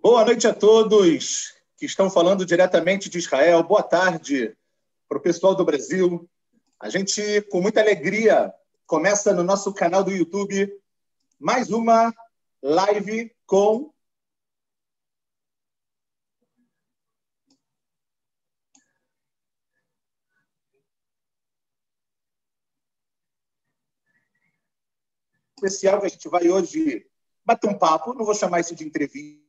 Boa noite a todos que estão falando diretamente de Israel. Boa tarde para o pessoal do Brasil. A gente, com muita alegria, começa no nosso canal do YouTube mais uma live com especial que a gente vai hoje bater um papo, não vou chamar isso de entrevista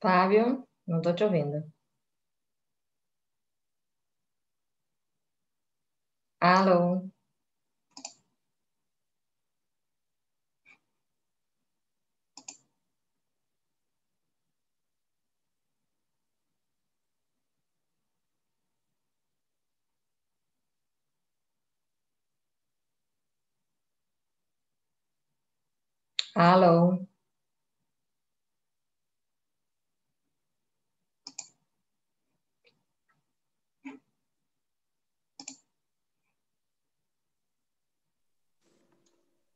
Fábio, não estou te ouvindo. Alô? Alô?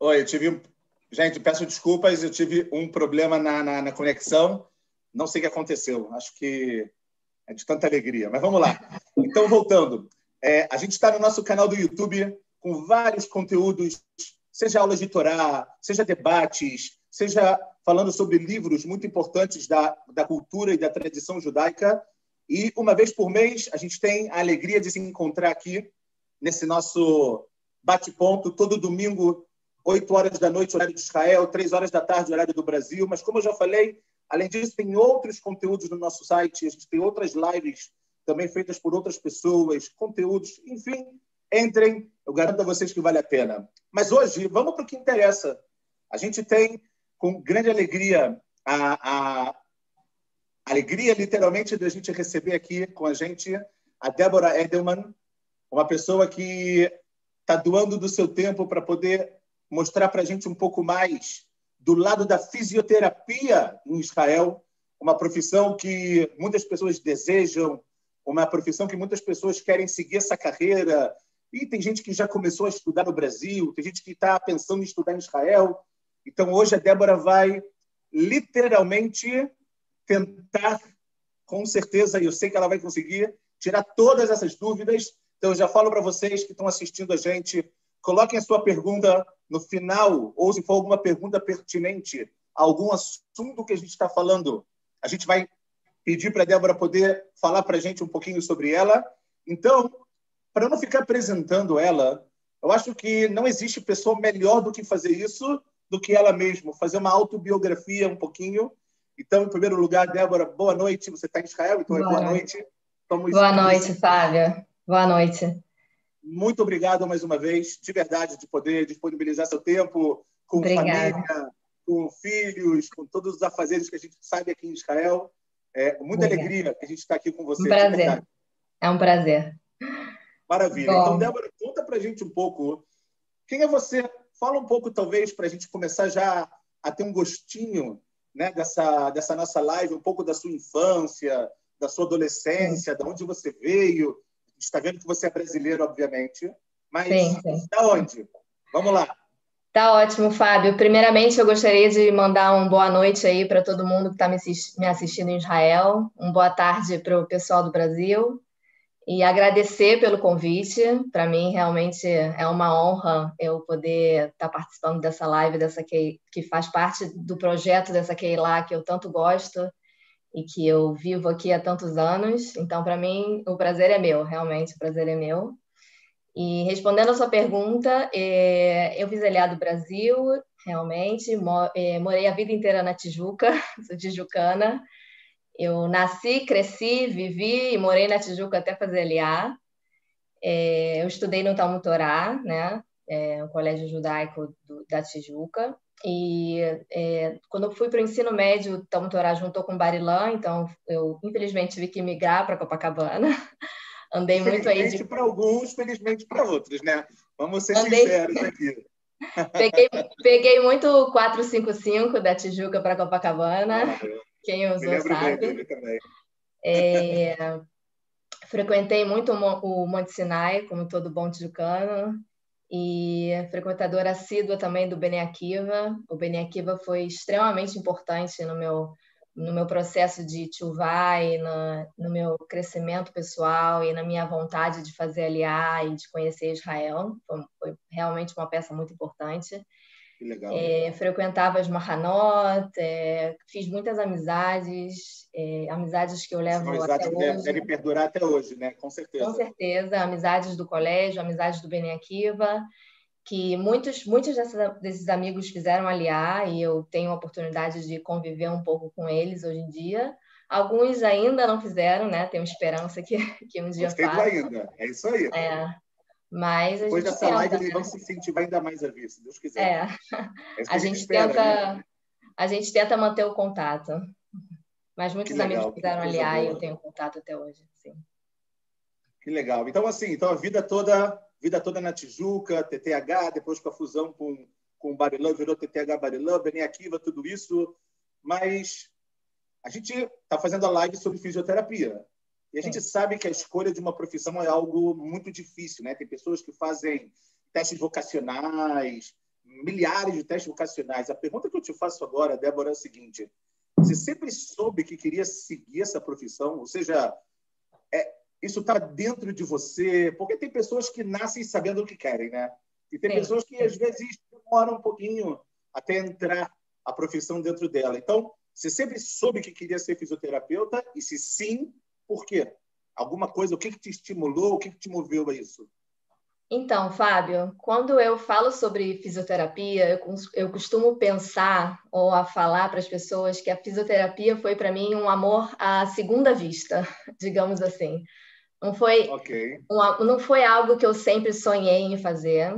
Oi, eu tive. Gente, peço desculpas, eu tive um problema na, na, na conexão. Não sei o que aconteceu. Acho que é de tanta alegria. Mas vamos lá. Então, voltando. É, a gente está no nosso canal do YouTube com vários conteúdos, seja aulas de Torá, seja debates, seja falando sobre livros muito importantes da, da cultura e da tradição judaica. E uma vez por mês, a gente tem a alegria de se encontrar aqui nesse nosso bate-ponto, todo domingo 8 horas da noite, horário de Israel, 3 horas da tarde, horário do Brasil. Mas, como eu já falei, além disso, tem outros conteúdos no nosso site, a gente tem outras lives também feitas por outras pessoas, conteúdos, enfim, entrem, eu garanto a vocês que vale a pena. Mas hoje, vamos para o que interessa. A gente tem, com grande alegria, a, a alegria, literalmente, de a gente receber aqui com a gente a Débora Edelman, uma pessoa que está doando do seu tempo para poder mostrar para a gente um pouco mais do lado da fisioterapia em Israel, uma profissão que muitas pessoas desejam, uma profissão que muitas pessoas querem seguir essa carreira. E tem gente que já começou a estudar no Brasil, tem gente que está pensando em estudar em Israel. Então, hoje a Débora vai literalmente tentar, com certeza, e eu sei que ela vai conseguir, tirar todas essas dúvidas. Então, eu já falo para vocês que estão assistindo a gente, coloquem a sua pergunta no final, ou se for alguma pergunta pertinente a algum assunto que a gente está falando, a gente vai pedir para a Débora poder falar para a gente um pouquinho sobre ela. Então, para não ficar apresentando ela, eu acho que não existe pessoa melhor do que fazer isso do que ela mesma, fazer uma autobiografia um pouquinho. Então, em primeiro lugar, Débora, boa noite. Você está em Israel, então boa é boa noite. noite. boa noite, Fábio. Boa noite. Muito obrigado mais uma vez, de verdade, de poder disponibilizar seu tempo com Obrigada. família, com filhos, com todos os afazeres que a gente sabe aqui em Israel. É muita Obrigada. alegria que a gente está aqui com você. Um prazer. É um prazer. Maravilha. Bom. Então, Débora, conta para a gente um pouco. Quem é você? Fala um pouco, talvez, para a gente começar já a ter um gostinho né, dessa, dessa nossa live, um pouco da sua infância, da sua adolescência, de onde você veio, está vendo que você é brasileiro, obviamente, mas sim, sim. da onde? Vamos lá. Tá ótimo, Fábio. Primeiramente, eu gostaria de mandar uma boa noite aí para todo mundo que está me assistindo em Israel, uma boa tarde para o pessoal do Brasil e agradecer pelo convite. Para mim, realmente é uma honra eu poder estar tá participando dessa live, dessa que, que faz parte do projeto dessa Keila que eu tanto gosto e que eu vivo aqui há tantos anos. Então, para mim, o prazer é meu, realmente, o prazer é meu. E respondendo a sua pergunta, é, eu fiz do Brasil, realmente, é, morei a vida inteira na Tijuca, sou tijucana. Eu nasci, cresci, vivi e morei na Tijuca até fazer LA. É, eu estudei no Talmud Torá, né? é, um colégio judaico do, da Tijuca. E é, quando eu fui para o ensino médio, Tom Torá juntou com Barilã, então eu infelizmente tive que migrar para Copacabana. Andei muito aí. De... para alguns, felizmente para outros, né? Vamos ser Andei... sinceros aqui. Peguei, peguei muito 455 da Tijuca para Copacabana. Quem usou sabe. É, frequentei muito o Monte Sinai, como todo bom tijucano e frequentadora assídua também do Bene Akiva. O Bene Akiva foi extremamente importante no meu no meu processo de chuvá e no, no, meu crescimento pessoal e na minha vontade de fazer aliar e de conhecer Israel. Foi, foi realmente uma peça muito importante. Que legal. É, frequentava as Mahanot, é, fiz muitas amizades, é, amizades que eu levo São até hoje. Devem perdurar até hoje, né? Com certeza. Com certeza, amizades do colégio, amizades do Bene Akiva, que muitos, muitos desses, desses amigos fizeram aliar e eu tenho a oportunidade de conviver um pouco com eles hoje em dia. Alguns ainda não fizeram, né? Tenho esperança que, que um dia façam. ainda, é isso aí. É. Mas a Depois dessa tenta, live, eles vão se incentivar ainda mais a ver, se Deus quiser. É. é a, gente espera, tenta, né? a gente tenta manter o contato. Mas muitos legal, amigos fizeram aliar e eu tenho contato até hoje. Sim. Que legal. Então, assim, então a vida toda, vida toda na Tijuca, TTH, depois com a fusão com, com o Barilã, virou TTH Barilã, Bene Akiva, tudo isso. Mas a gente está fazendo a live sobre fisioterapia. E a gente sabe que a escolha de uma profissão é algo muito difícil, né? Tem pessoas que fazem testes vocacionais, milhares de testes vocacionais. A pergunta que eu te faço agora, Débora, é a seguinte: você sempre soube que queria seguir essa profissão? Ou seja, é, isso está dentro de você? Porque tem pessoas que nascem sabendo o que querem, né? E tem Sim. pessoas que às vezes demoram um pouquinho até entrar a profissão dentro dela. Então, você sempre soube que queria ser fisioterapeuta? E se sim, por quê? Alguma coisa, o que, que te estimulou, o que, que te moveu a isso? Então, Fábio, quando eu falo sobre fisioterapia, eu, eu costumo pensar ou a falar para as pessoas que a fisioterapia foi para mim um amor à segunda vista, digamos assim. Não foi, okay. não foi algo que eu sempre sonhei em fazer.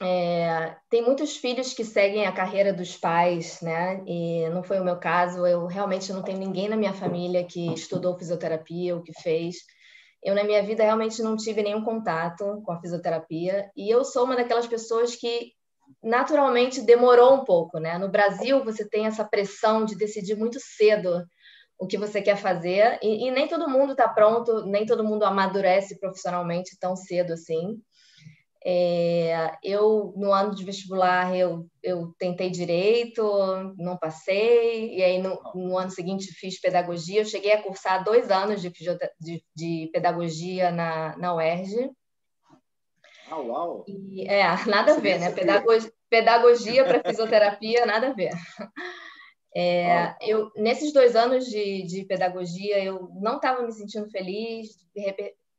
É, tem muitos filhos que seguem a carreira dos pais, né? E não foi o meu caso. Eu realmente não tenho ninguém na minha família que estudou fisioterapia ou que fez. Eu, na minha vida, realmente não tive nenhum contato com a fisioterapia. E eu sou uma daquelas pessoas que, naturalmente, demorou um pouco, né? No Brasil, você tem essa pressão de decidir muito cedo o que você quer fazer. E, e nem todo mundo está pronto, nem todo mundo amadurece profissionalmente tão cedo assim. É, eu, no ano de vestibular, eu, eu tentei direito, não passei, e aí no, no ano seguinte fiz pedagogia. Eu cheguei a cursar dois anos de, de, de pedagogia na, na UERJ. Ah, uau! E, é, nada a ver, né? Pedagogia, pedagogia para fisioterapia, nada a ver. É, eu, nesses dois anos de, de pedagogia, eu não estava me sentindo feliz,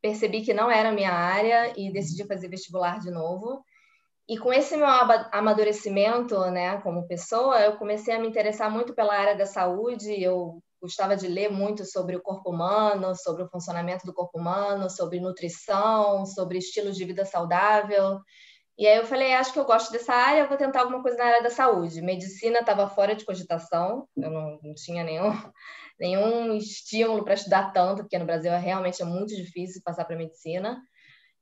percebi que não era a minha área e decidi fazer vestibular de novo. E com esse meu amadurecimento, né, como pessoa, eu comecei a me interessar muito pela área da saúde. Eu gostava de ler muito sobre o corpo humano, sobre o funcionamento do corpo humano, sobre nutrição, sobre estilos de vida saudável. E aí eu falei, acho que eu gosto dessa área, vou tentar alguma coisa na área da saúde. Medicina estava fora de cogitação, eu não, não tinha nenhum, nenhum estímulo para estudar tanto, porque no Brasil é realmente é muito difícil passar para medicina.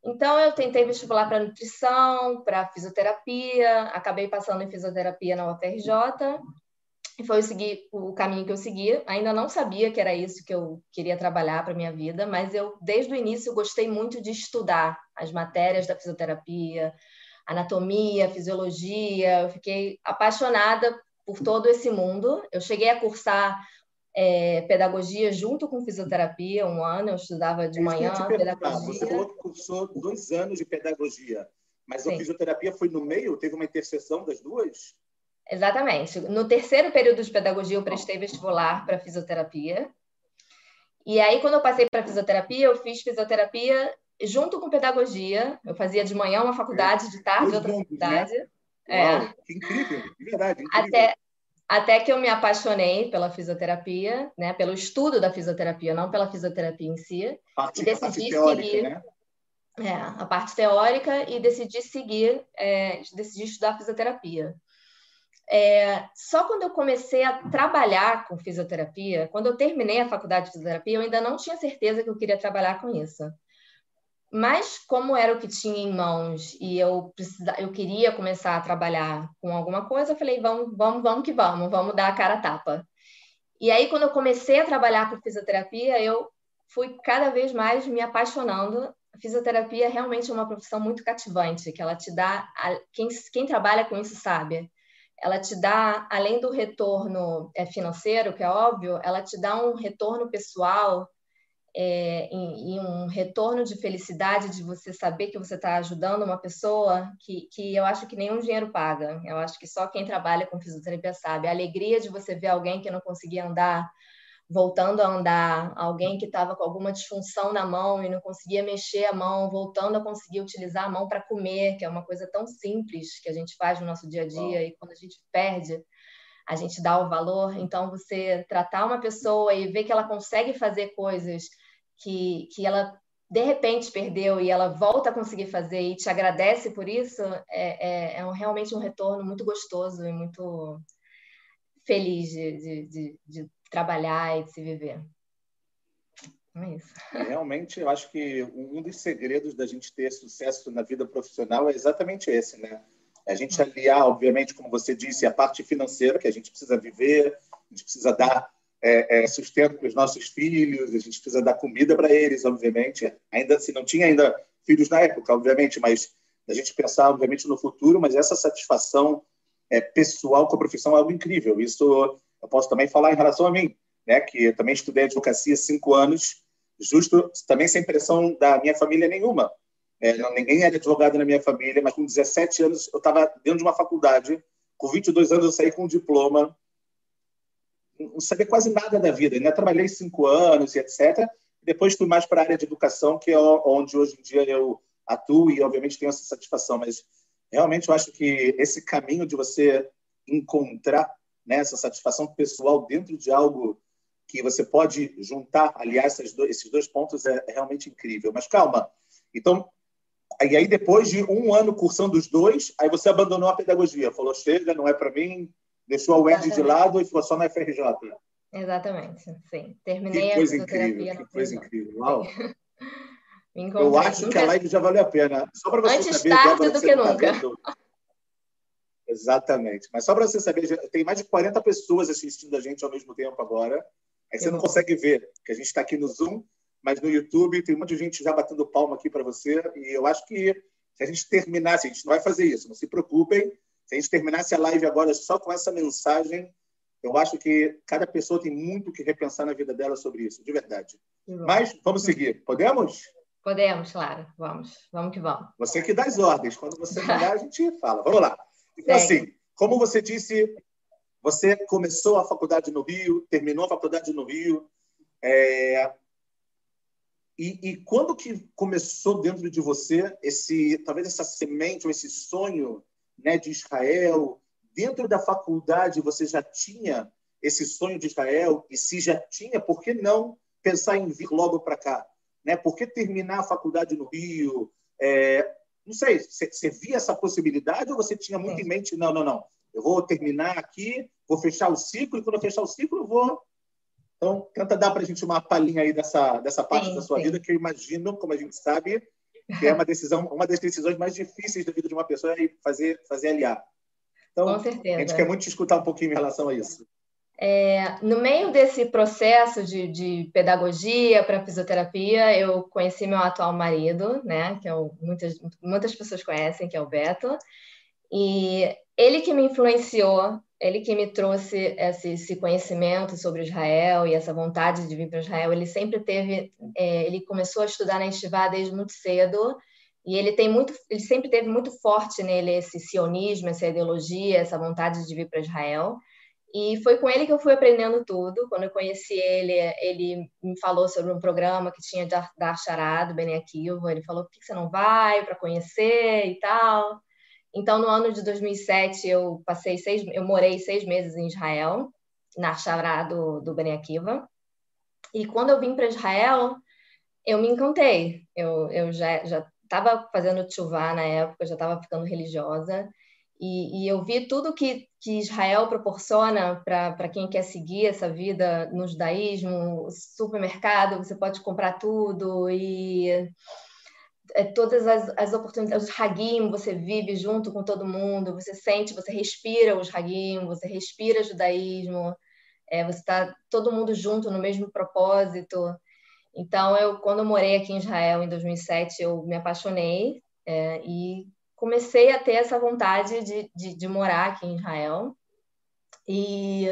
Então eu tentei vestibular para nutrição, para fisioterapia, acabei passando em fisioterapia na UFRJ e foi o, o caminho que eu segui. Ainda não sabia que era isso que eu queria trabalhar para minha vida, mas eu desde o início gostei muito de estudar as matérias da fisioterapia, anatomia, fisiologia. Eu fiquei apaixonada por todo esse mundo. Eu cheguei a cursar é, pedagogia junto com fisioterapia um ano. Eu estudava de é manhã pedagogia. Você falou que cursou dois anos de pedagogia, mas Sim. a fisioterapia foi no meio? Teve uma interseção das duas? Exatamente. No terceiro período de pedagogia, eu prestei vestibular para fisioterapia. E aí, quando eu passei para fisioterapia, eu fiz fisioterapia junto com pedagogia. Eu fazia de manhã uma faculdade, de tarde outra né? faculdade. Né? É. que incrível, de verdade. Incrível. Até, até que eu me apaixonei pela fisioterapia, né? pelo estudo da fisioterapia, não pela fisioterapia em si. Parte, e decidi teórica, seguir. Né? é, a parte teórica e decidi seguir, é, decidi estudar fisioterapia. É, só quando eu comecei a trabalhar com fisioterapia, quando eu terminei a faculdade de fisioterapia, eu ainda não tinha certeza que eu queria trabalhar com isso. Mas como era o que tinha em mãos e eu precisa, eu queria começar a trabalhar com alguma coisa, eu falei, vamos, vamos, vamos que vamos, vamos dar a cara a tapa. E aí quando eu comecei a trabalhar com fisioterapia, eu fui cada vez mais me apaixonando. A fisioterapia realmente é uma profissão muito cativante, que ela te dá, quem, quem trabalha com isso sabe, ela te dá, além do retorno é, financeiro, que é óbvio, ela te dá um retorno pessoal é, e, e, um retorno de felicidade de você saber que você está ajudando uma pessoa que, que eu acho que nenhum dinheiro paga. Eu acho que só quem trabalha com fisioterapia sabe. A alegria de você ver alguém que não conseguia andar voltando a andar, alguém que estava com alguma disfunção na mão e não conseguia mexer a mão, voltando a conseguir utilizar a mão para comer, que é uma coisa tão simples que a gente faz no nosso dia a dia e quando a gente perde, a gente dá o valor. Então, você tratar uma pessoa e ver que ela consegue fazer coisas que, que ela de repente perdeu e ela volta a conseguir fazer e te agradece por isso, é, é, é um, realmente um retorno muito gostoso e muito feliz de, de, de, de trabalhar e de se viver. É isso. Realmente, eu acho que um dos segredos da gente ter sucesso na vida profissional é exatamente esse, né? A gente aliar, obviamente, como você disse, a parte financeira, que a gente precisa viver, a gente precisa dar é, é, sustento para os nossos filhos, a gente precisa dar comida para eles, obviamente. Ainda se não tinha ainda filhos na época, obviamente, mas a gente pensar, obviamente, no futuro, mas essa satisfação é, pessoal com a profissão é algo incrível. Isso eu posso também falar em relação a mim, né, que também estudei advocacia cinco anos, justo também sem pressão da minha família nenhuma. É, ninguém era advogado na minha família, mas com 17 anos eu estava dentro de uma faculdade, com 22 anos eu saí com um diploma, não sabia quase nada da vida. Ainda trabalhei cinco anos e etc. Depois fui mais para a área de educação, que é onde hoje em dia eu atuo e, obviamente, tenho essa satisfação. Mas realmente eu acho que esse caminho de você encontrar né, essa satisfação pessoal dentro de algo que você pode juntar, aliás, esses dois, pontos é realmente incrível. Mas calma. Então, e aí depois de um ano cursando os dois, aí você abandonou a pedagogia, falou chega, não é para mim, deixou a UERJ de lado e ficou só na FRJ. Exatamente, sim. Terminei que coisa a incrível, que coisa incrível. Uau. Eu acho que a live já valeu a pena. Só para você Antes saber, tarde do que tá nunca. Vendo... Exatamente. Mas só para você saber, tem mais de 40 pessoas assistindo a gente ao mesmo tempo agora. Aí você não consegue ver, que a gente está aqui no Zoom, mas no YouTube tem um monte de gente já batendo palma aqui para você. E eu acho que se a gente terminasse, a gente não vai fazer isso, não se preocupem. Se a gente terminasse a live agora só com essa mensagem, eu acho que cada pessoa tem muito que repensar na vida dela sobre isso, de verdade. Mas vamos seguir. Podemos? Podemos, claro. Vamos. Vamos que vamos. Você que dá as ordens. Quando você mandar, a gente fala. Vamos lá. Então, assim, como você disse, você começou a faculdade no Rio, terminou a faculdade no Rio. É... E, e, quando que começou dentro de você esse, talvez essa semente ou esse sonho, né, de Israel? Dentro da faculdade você já tinha esse sonho de Israel? E se já tinha, por que não pensar em vir logo para cá? Né? Por que terminar a faculdade no Rio? É, não sei, você via essa possibilidade ou você tinha muito Sim. em mente, não, não, não, eu vou terminar aqui, vou fechar o ciclo, e quando eu fechar o ciclo, eu vou. Então, tenta dar para a gente uma palhinha aí dessa, dessa parte sim, da sua sim. vida, que eu imagino, como a gente sabe, que é uma decisão, uma das decisões mais difíceis da vida de uma pessoa é fazer, fazer aliar. Então, Com certeza. a gente quer muito te escutar um pouquinho em relação a isso. É, no meio desse processo de, de pedagogia para fisioterapia, eu conheci meu atual marido, né, que é o, muitas, muitas pessoas conhecem, que é o Beto, e ele que me influenciou, ele que me trouxe esse, esse conhecimento sobre Israel e essa vontade de vir para Israel. Ele sempre teve, é, ele começou a estudar na Estivá desde muito cedo, e ele tem muito, ele sempre teve muito forte nele esse sionismo, essa ideologia, essa vontade de vir para Israel. E foi com ele que eu fui aprendendo tudo. Quando eu conheci ele, ele me falou sobre um programa que tinha da Achará, do Bene Akiva. Ele falou, por que você não vai para conhecer e tal? Então, no ano de 2007, eu passei seis, eu morei seis meses em Israel, na Achará do, do Bene Akiva. E quando eu vim para Israel, eu me encantei. Eu, eu já, estava fazendo chuvá na época, já estava ficando religiosa, e, e, eu vi tudo que, que Israel proporciona para quem quer seguir essa vida no judaísmo, supermercado, você pode comprar tudo, e é, todas as, as oportunidades, os hagim, você vive junto com todo mundo, você sente, você respira os hagim, você respira judaísmo, é, você está todo mundo junto no mesmo propósito. Então, eu quando eu morei aqui em Israel em 2007, eu me apaixonei é, e comecei a ter essa vontade de, de, de morar aqui em Israel. E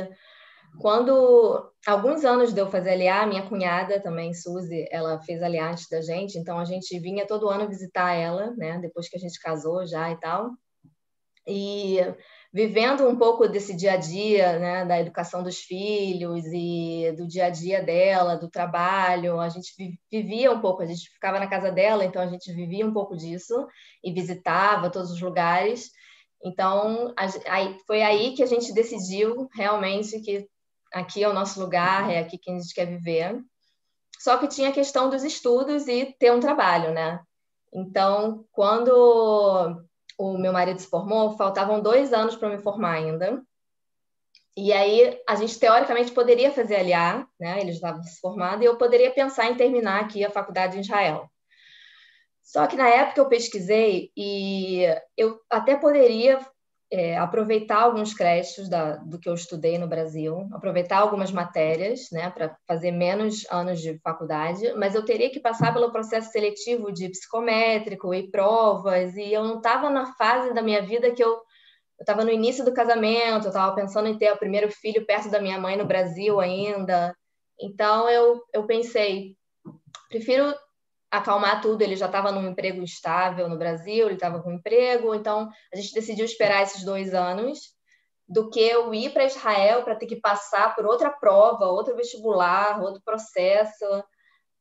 quando alguns anos deu fazer aliar, minha cunhada também, Suzy, ela fez aliar antes da gente, então a gente vinha todo ano visitar ela, né? Depois que a gente casou já e tal. E vivendo um pouco desse dia a dia, né, da educação dos filhos e do dia a dia dela, do trabalho. A gente vivia um pouco, a gente ficava na casa dela, então a gente vivia um pouco disso e visitava todos os lugares. Então, aí, foi aí que a gente decidiu realmente que aqui é o nosso lugar, é aqui que a gente quer viver. Só que tinha a questão dos estudos e ter um trabalho, né? Então, quando o meu marido se formou, faltavam dois anos para me formar ainda. E aí a gente teoricamente poderia fazer aliar, né? Ele já estava formado e eu poderia pensar em terminar aqui a faculdade em Israel. Só que na época eu pesquisei e eu até poderia é, aproveitar alguns créditos da, do que eu estudei no Brasil, aproveitar algumas matérias, né, para fazer menos anos de faculdade, mas eu teria que passar pelo processo seletivo de psicométrico e provas, e eu não estava na fase da minha vida que eu estava no início do casamento, eu estava pensando em ter o primeiro filho perto da minha mãe no Brasil ainda. Então eu, eu pensei, prefiro acalmar tudo. Ele já estava num emprego estável no Brasil, ele estava com emprego, então a gente decidiu esperar esses dois anos do que eu ir para Israel para ter que passar por outra prova, outro vestibular, outro processo.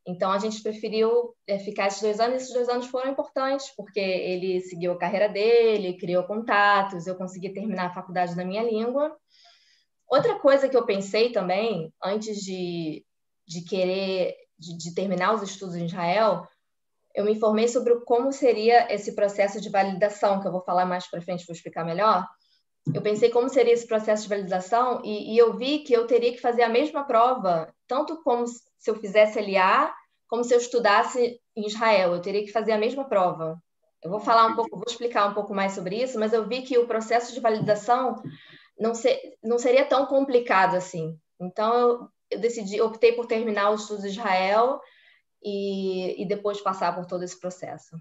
Então a gente preferiu é, ficar esses dois anos. Esses dois anos foram importantes porque ele seguiu a carreira dele, criou contatos, eu consegui terminar a faculdade da minha língua. Outra coisa que eu pensei também antes de, de querer de, de terminar os estudos em Israel, eu me informei sobre como seria esse processo de validação, que eu vou falar mais para frente, vou explicar melhor. Eu pensei como seria esse processo de validação e, e, eu vi que eu teria que fazer a mesma prova, tanto como se eu fizesse LA, como se eu estudasse em Israel. Eu teria que fazer a mesma prova. Eu vou falar um pouco, vou explicar um pouco mais sobre isso, mas eu vi que o processo de validação não, não seria tão complicado assim. Então, eu, eu decidi, optei por terminar os estudos de Israel e, e depois passar por todo esse processo.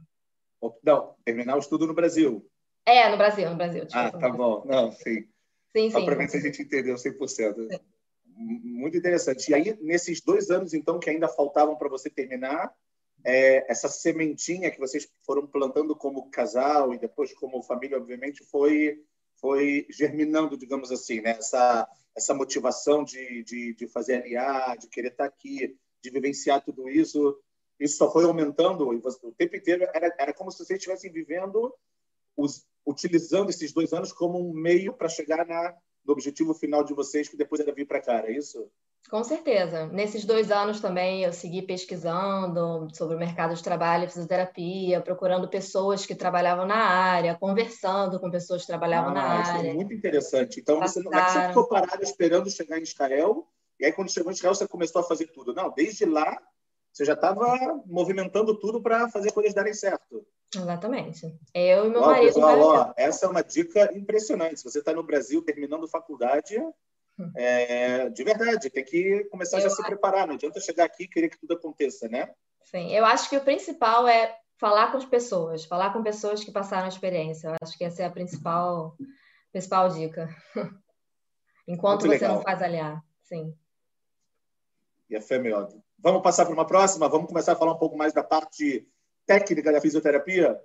Não, terminar o estudo no Brasil. É, no Brasil, no Brasil. Ah, tá bom. Não, sim. Sim, Só sim. para ver se a gente entendeu 100%. Sim. Muito interessante. E aí, nesses dois anos, então, que ainda faltavam para você terminar, é, essa sementinha que vocês foram plantando como casal e depois como família, obviamente, foi foi germinando, digamos assim, né? essa, essa motivação de, de, de fazer aliar, de querer estar aqui, de vivenciar tudo isso. Isso só foi aumentando o tempo inteiro. Era, era como se vocês estivessem vivendo, os, utilizando esses dois anos como um meio para chegar na, no objetivo final de vocês, que depois era vir para cá, é isso? Com certeza. Nesses dois anos também eu segui pesquisando sobre o mercado de trabalho e fisioterapia, procurando pessoas que trabalhavam na área, conversando com pessoas que trabalhavam ah, na isso área. É muito interessante. Então, você não é que você ficou parado esperando chegar em Israel, e aí quando chegou em Israel você começou a fazer tudo. Não, desde lá você já estava movimentando tudo para fazer as coisas darem certo. Exatamente. Eu e meu ó, marido. Pessoal, ó, essa é uma dica impressionante. Se você está no Brasil terminando faculdade, é, de verdade, tem que começar eu a se preparar. Não adianta chegar aqui e querer que tudo aconteça, né? Sim, eu acho que o principal é falar com as pessoas, falar com pessoas que passaram a experiência. Eu acho que essa é a principal, principal dica. Enquanto Muito você legal. não faz aliar. Sim. E a fé melhor. Vamos passar para uma próxima? Vamos começar a falar um pouco mais da parte técnica da fisioterapia?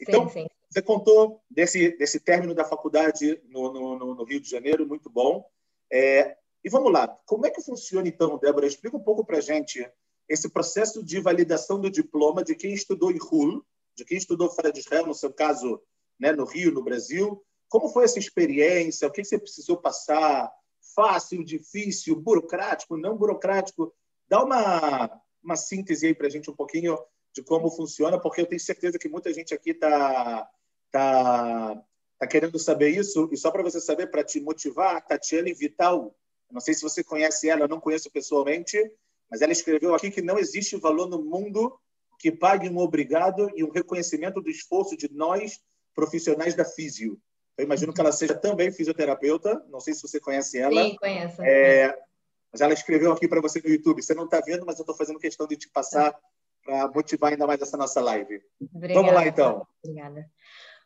Então, sim, sim. você contou desse, desse término da faculdade no, no, no Rio de Janeiro, muito bom. É, e vamos lá, como é que funciona então, Débora? Explica um pouco para a gente esse processo de validação do diploma de quem estudou em Hul, de quem estudou fora de Israel, no seu caso, né, no Rio, no Brasil. Como foi essa experiência? O que você precisou passar? Fácil, difícil, burocrático, não burocrático? Dá uma, uma síntese aí para a gente um pouquinho de como funciona, porque eu tenho certeza que muita gente aqui está tá, tá querendo saber isso. E só para você saber, para te motivar, a Tatiane Vital, não sei se você conhece ela, eu não conheço pessoalmente, mas ela escreveu aqui que não existe valor no mundo que pague um obrigado e um reconhecimento do esforço de nós, profissionais da físio. Eu imagino que ela seja também fisioterapeuta, não sei se você conhece ela. Sim, conheço. É, mas ela escreveu aqui para você no YouTube. Você não está vendo, mas eu estou fazendo questão de te passar para motivar ainda mais essa nossa live. Obrigada, Vamos lá, então. Obrigada.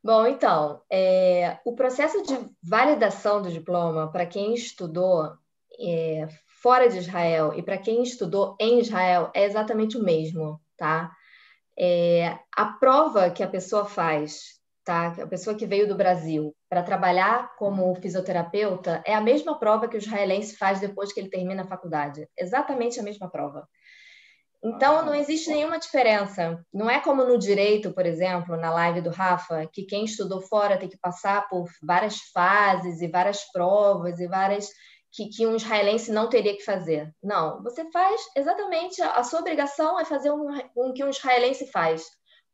Bom, então, é, o processo de validação do diploma, para quem estudou é, fora de Israel e para quem estudou em Israel, é exatamente o mesmo, tá? É, a prova que a pessoa faz, tá? A pessoa que veio do Brasil para trabalhar como fisioterapeuta é a mesma prova que o israelense faz depois que ele termina a faculdade. Exatamente a mesma prova. Então, não existe nenhuma diferença. Não é como no direito, por exemplo, na live do Rafa, que quem estudou fora tem que passar por várias fases e várias provas e várias que, que um israelense não teria que fazer. Não, você faz exatamente a, a sua obrigação é fazer um, um que um israelense faz.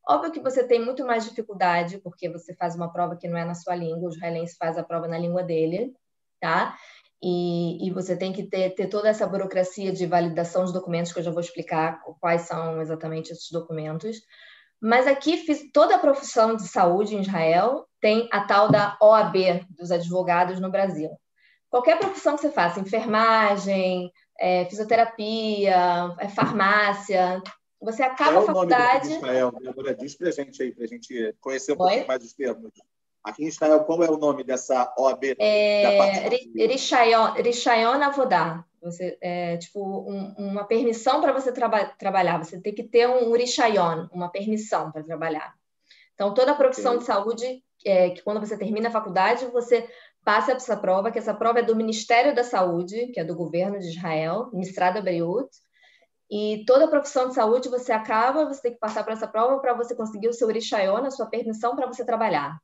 Óbvio que você tem muito mais dificuldade, porque você faz uma prova que não é na sua língua, o israelense faz a prova na língua dele, tá? E, e, você tem que ter, ter, toda essa burocracia de validação de documentos, que eu já vou explicar quais são exatamente esses documentos. Mas aqui, fiz, toda a profissão de saúde em Israel tem a tal da OAB, dos advogados no Brasil. Qualquer profissão que você faça, enfermagem, é, fisioterapia, é, farmácia, você acaba a faculdade... Israel? Agora diz para a gente aí, para a gente conhecer um Oi? pouquinho mais os termos. Aqui em Israel, qual é o nome dessa OAB? É, Rishayon Avodá. Você, é, tipo, um, uma permissão para você traba trabalhar. Você tem que ter um Rishayon, uma permissão para trabalhar. Então, toda a profissão okay. de saúde, é, que quando você termina a faculdade, você passa essa prova, que essa prova é do Ministério da Saúde, que é do governo de Israel, Ministrada Beirut, e toda a profissão de saúde você acaba, você tem que passar por essa prova para você conseguir o seu Rishayon, a sua permissão para você trabalhar.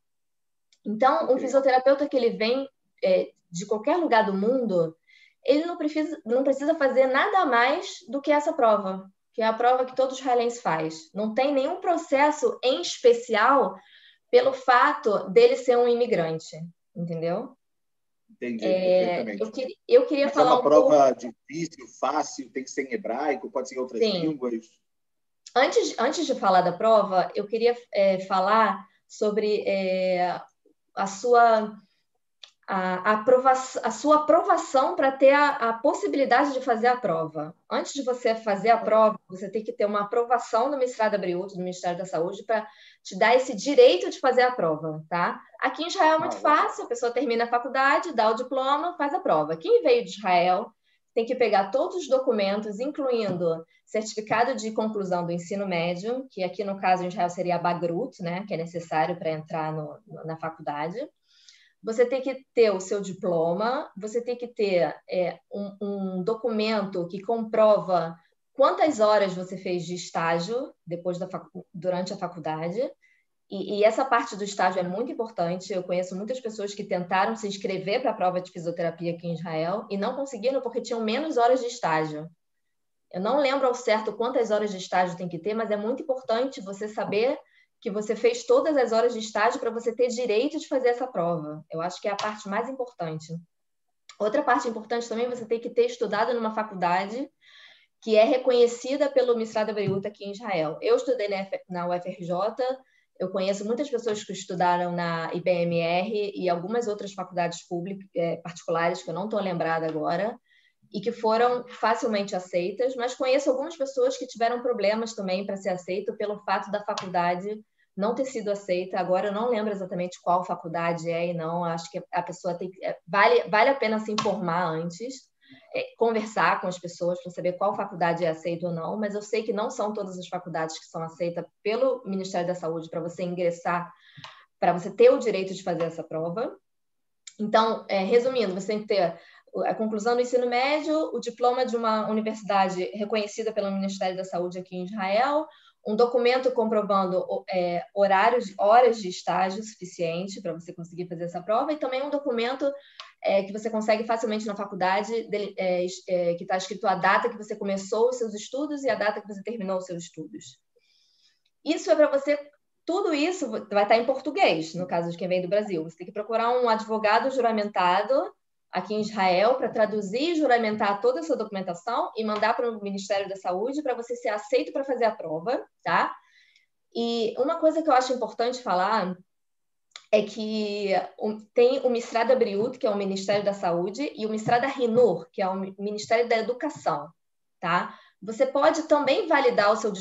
Então, um fisioterapeuta que ele vem é, de qualquer lugar do mundo, ele não precisa, não precisa fazer nada mais do que essa prova, que é a prova que todo israelense faz. Não tem nenhum processo em especial pelo fato dele ser um imigrante, entendeu? Entendi, é, eu, queria, eu queria Mas falar é uma um prova pouco... difícil, fácil, tem que ser em hebraico, pode ser em outras Sim. línguas. Antes, antes de falar da prova, eu queria é, falar sobre é, a sua a, aprovação, a sua aprovação para ter a, a, possibilidade de fazer a prova. Antes de você fazer a prova, você tem que ter uma aprovação do Ministério da Briúto, do Ministério da Saúde, para te dar esse direito de fazer a prova, tá? Aqui em Israel é muito fácil, a pessoa termina a faculdade, dá o diploma, faz a prova. Quem veio de Israel tem que pegar todos os documentos, incluindo certificado de conclusão do ensino médio, que aqui no caso em Israel seria a Bagrut, né, que é necessário para entrar no, na faculdade você tem que ter o seu diploma, você tem que ter é, um, um, documento que comprova quantas horas você fez de estágio depois da durante a faculdade. E, e, essa parte do estágio é muito importante. Eu conheço muitas pessoas que tentaram se inscrever para a prova de fisioterapia aqui em Israel e não conseguiram porque tinham menos horas de estágio. Eu não lembro ao certo quantas horas de estágio tem que ter, mas é muito importante você saber que você fez todas as horas de estágio para você ter direito de fazer essa prova. Eu acho que é a parte mais importante. Outra parte importante também, você tem que ter estudado numa faculdade que é reconhecida pelo Misrada Beriuta aqui em Israel. Eu estudei na UFRJ, eu conheço muitas pessoas que estudaram na IBMR e algumas outras faculdades públicas, é, particulares, que eu não estou lembrada agora, e que foram facilmente aceitas, mas conheço algumas pessoas que tiveram problemas também para ser aceito pelo fato da faculdade não ter sido aceita. Agora eu não lembro exatamente qual faculdade é e não. Acho que a pessoa tem é, vale vale a pena se informar antes, conversar com as pessoas para saber qual faculdade é aceita ou não. Mas eu sei que não são todas as faculdades que são aceitas pelo Ministério da Saúde para você ingressar, para você ter o direito de fazer essa prova. Então, é, resumindo, você tem que ter a conclusão do ensino médio, o diploma de uma universidade reconhecida pelo Ministério da Saúde aqui em Israel, um documento comprovando é, horários, horas de estágio suficiente para você conseguir fazer essa prova, e também um documento é, que você consegue facilmente na faculdade, dele, é, é que está escrito a data que você começou os seus estudos e a data que você terminou os seus estudos. isso é para você. Tudo isso vai estar em português, no caso de quem vem do Brasil. Você tem que procurar um advogado juramentado aqui em Israel para traduzir e juramentar toda essa documentação e mandar para o Ministério da Saúde para você ser aceito para fazer a prova, tá? E uma coisa que eu acho importante falar é que tem o Mistrada Briut, que é o Ministério da Saúde, e o Mistrada Rinur, que é o Ministério da Educação, tá? Você pode também validar o seu,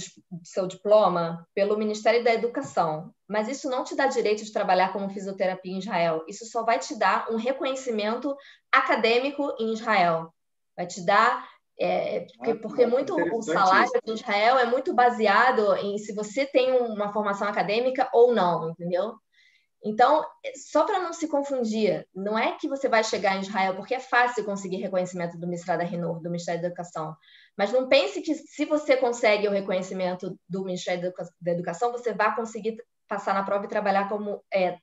seu diploma pelo Ministério da Educação, mas isso não te dá direito de trabalhar como fisioterapia em Israel. Isso só vai te dar um reconhecimento acadêmico em Israel. Vai te dar é, porque, ah, porque muito o salário isso. em Israel é muito baseado em se você tem uma formação acadêmica ou não, entendeu? Então, só para não se confundir, não é que você vai chegar em Israel, porque é fácil conseguir reconhecimento do Ministério da Renor, do Ministério da Educação. Mas não pense que se você consegue o reconhecimento do Ministério da Educação, você vai conseguir passar na prova e trabalhar como. É,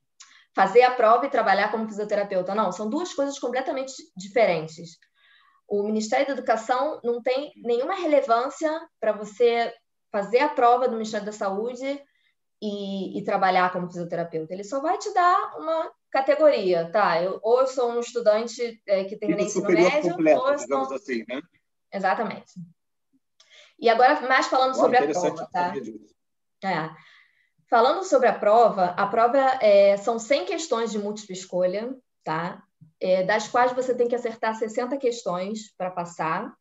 fazer a prova e trabalhar como fisioterapeuta. Não, são duas coisas completamente diferentes. O Ministério da Educação não tem nenhuma relevância para você fazer a prova do Ministério da Saúde e, e, trabalhar como fisioterapeuta. Ele só vai te dar uma categoria, tá? Eu, ou eu sou um estudante é, que tem ensino médio, completo, ou eu sou... assim, né? Exatamente. E agora, mais falando sobre a prova, tá? É. Falando sobre a prova, a prova é, são 100 questões de múltipla escolha, tá? É, das quais você tem que acertar 60 questões para passar,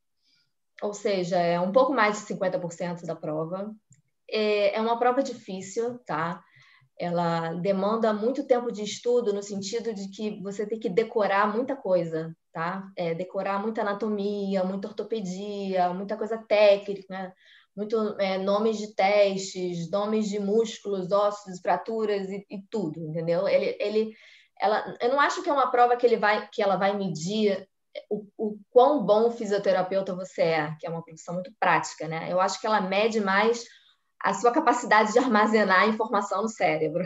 ou seja, é um pouco mais de 50% da prova. É, é uma prova difícil, tá? Ela demanda muito tempo de estudo no sentido de que você tem que decorar muita coisa, tá? É, decorar muita anatomia, muita ortopedia, muita coisa técnica, muito é, nomes de testes, nomes de músculos, ossos, fraturas e, e, tudo, entendeu? Ele, ele, ela, eu não acho que é uma prova que ele vai, que ela vai medir o, o quão bom fisioterapeuta você é, que é uma profissão muito prática, né? Eu acho que ela mede mais a sua capacidade de armazenar informação no cérebro.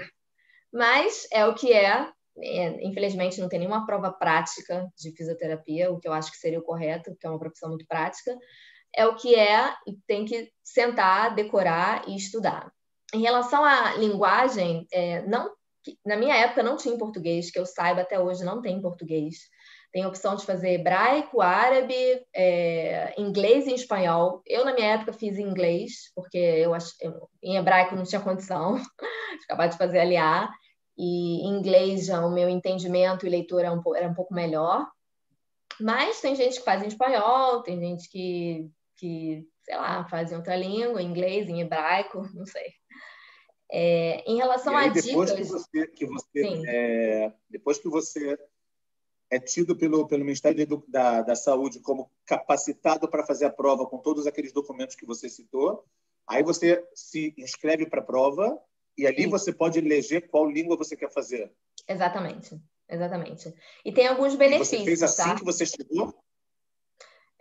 Mas é o que é. é. Infelizmente, não tem nenhuma prova prática de fisioterapia, o que eu acho que seria o correto, porque é uma profissão muito prática. É o que é e tem que sentar, decorar e estudar. Em relação à linguagem, é, não, na minha época não tinha em português, que eu saiba até hoje não tem em português. Tem a opção de fazer hebraico, árabe, é, inglês e espanhol. Eu, na minha época, fiz inglês, porque eu, em hebraico não tinha condição de acabar de fazer aliar. E em inglês, já o meu entendimento e leitura era um, era um pouco melhor. Mas tem gente que faz em espanhol, tem gente que, que sei lá, faz em outra língua, em inglês, em hebraico, não sei. É, em relação aí, a depois dicas... Que você, que você, é, depois que você é tido pelo, pelo Ministério da, da Saúde como capacitado para fazer a prova com todos aqueles documentos que você citou. Aí você se inscreve para a prova e ali Sim. você pode eleger qual língua você quer fazer. Exatamente, exatamente. E tem alguns benefícios. E você fez assim tá? que você chegou?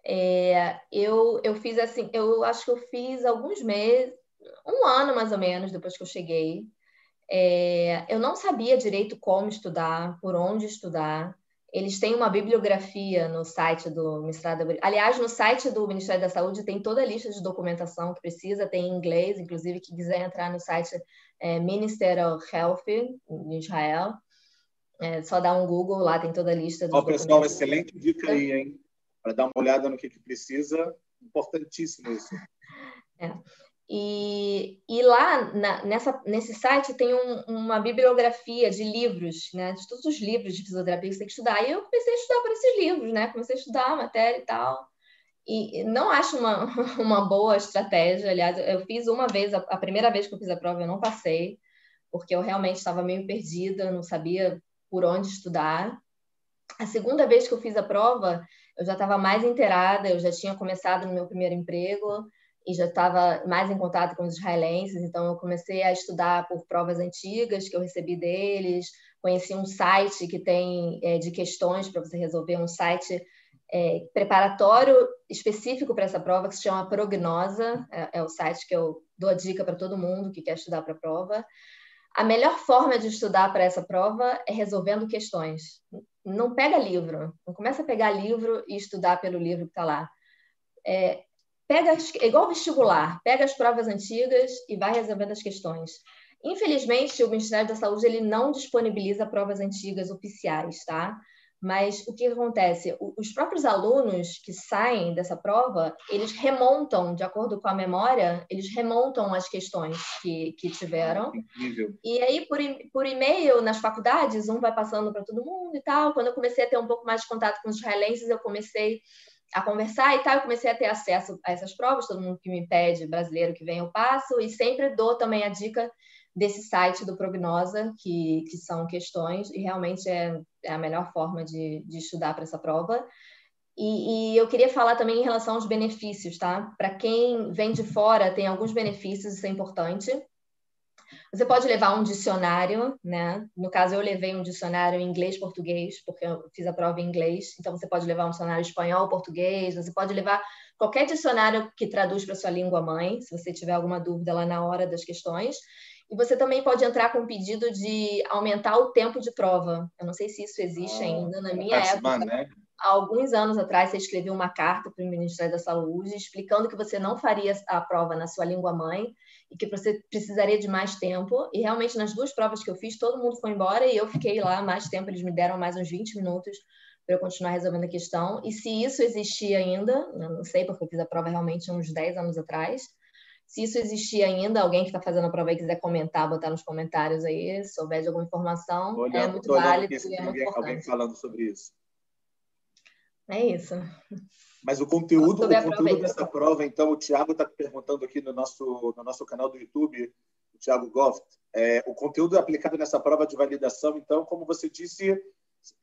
É, eu, eu fiz assim, eu acho que eu fiz alguns meses, um ano mais ou menos depois que eu cheguei. É, eu não sabia direito como estudar, por onde estudar. Eles têm uma bibliografia no site do Ministério da Aliás, no site do Ministério da Saúde tem toda a lista de documentação que precisa, tem em inglês, inclusive, que quiser entrar no site é, Minister of Health em Israel. É, só dar um Google, lá tem toda a lista dos Ó, pessoal, excelente dica aí, hein? Para dar uma olhada no que, que precisa. Importantíssimo isso. É. E, e lá na, nessa, nesse site tem um, uma bibliografia de livros, né, de todos os livros de fisioterapia que você tem que estudar. E eu comecei a estudar por esses livros, né? Comecei a estudar a matéria e tal. E não acho uma, uma boa estratégia. Aliás, eu fiz uma vez, a, a primeira vez que eu fiz a prova, eu não passei, porque eu realmente estava meio perdida, não sabia por onde estudar. A segunda vez que eu fiz a prova, eu já estava mais inteirada, eu já tinha começado no meu primeiro emprego e já estava mais em contato com os israelenses, então eu comecei a estudar por provas antigas que eu recebi deles, conheci um site que tem é, de questões para você resolver, um site é, preparatório específico para essa prova que se chama Prognosa, é, é o site que eu dou a dica para todo mundo que quer estudar para a prova. A melhor forma de estudar para essa prova é resolvendo questões. Não pega livro, não começa a pegar livro e estudar pelo livro que está lá. É, pega, é igual vestibular, pega as provas antigas e vai resolvendo as questões. Infelizmente, o Ministério da Saúde ele não disponibiliza provas antigas oficiais, tá? Mas o que acontece? Os próprios alunos que saem dessa prova, eles remontam, de acordo com a memória, eles remontam as questões que, que tiveram. Incrível. E aí, por, por e-mail, nas faculdades, um vai passando para todo mundo e tal. Quando eu comecei a ter um pouco mais de contato com os israelenses, eu comecei a conversar e tal, eu comecei a ter acesso a essas provas, todo mundo que me pede, brasileiro que vem, eu passo, e sempre dou também a dica desse site do Prognosa, que, que são questões, e realmente é, é a melhor forma de, de estudar para essa prova. E, e, eu queria falar também em relação aos benefícios, tá? Para quem vem de fora, tem alguns benefícios, isso é importante. Você pode levar um dicionário, né? No caso, eu levei um dicionário em inglês-português, porque eu fiz a prova em inglês. Então, você pode levar um dicionário espanhol-português, você pode levar qualquer dicionário que traduz para sua língua mãe, se você tiver alguma dúvida lá na hora das questões. E você também pode entrar com um pedido de aumentar o tempo de prova. Eu não sei se isso existe ah, ainda. Na minha época, né? há alguns anos atrás, você escreveu uma carta para o Ministério da Saúde explicando que você não faria a prova na sua língua mãe e que você precisaria de mais tempo. E realmente, nas duas provas que eu fiz, todo mundo foi embora e eu fiquei lá mais tempo. Eles me deram mais uns 20 minutos para eu continuar resolvendo a questão. E se isso existia ainda, não sei, porque eu fiz a prova realmente uns 10 anos atrás, se isso existir ainda, alguém que está fazendo a prova e quiser comentar, botar nos comentários aí, se souber de alguma informação, olhando, é muito válido e é muito importante. Alguém falando sobre isso. É isso. Mas o conteúdo, o conteúdo dessa prova, então, o Tiago está perguntando aqui no nosso, no nosso canal do YouTube, o Tiago Goff, é, o conteúdo aplicado nessa prova de validação, então, como você disse,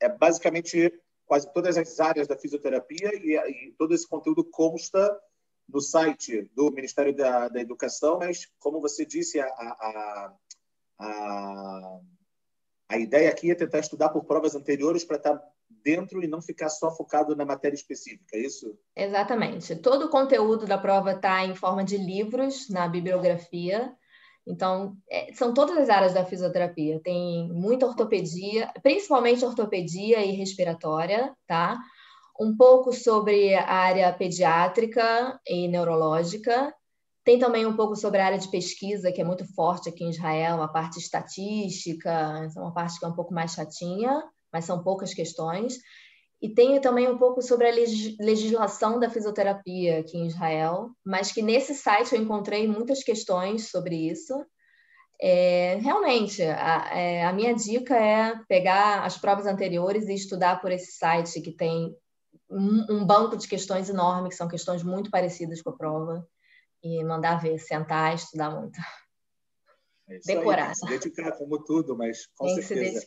é basicamente quase todas as áreas da fisioterapia e, e todo esse conteúdo consta no site do Ministério da, da Educação, mas, como você disse, a, a, a, a ideia aqui é tentar estudar por provas anteriores para estar dentro e não ficar só focado na matéria específica, é isso? Exatamente. Todo o conteúdo da prova está em forma de livros na bibliografia. Então, é, são todas as áreas da fisioterapia. Tem muita ortopedia, principalmente ortopedia e respiratória, tá? um pouco sobre a área pediátrica e neurológica. Tem também um pouco sobre a área de pesquisa, que é muito forte aqui em Israel, a parte estatística, é uma parte que é um pouco mais chatinha, mas são poucas questões. E tem também um pouco sobre a legislação da fisioterapia aqui em Israel, mas que nesse site eu encontrei muitas questões sobre isso. É, realmente, a, é, a, minha dica é pegar as provas anteriores e estudar por esse site que tem um, banco de questões enorme, que são questões muito parecidas com a prova, e mandar ver, sentar, estudar muito. É Decorar. Aí, se dedicar, como tudo, mas com Tem certeza.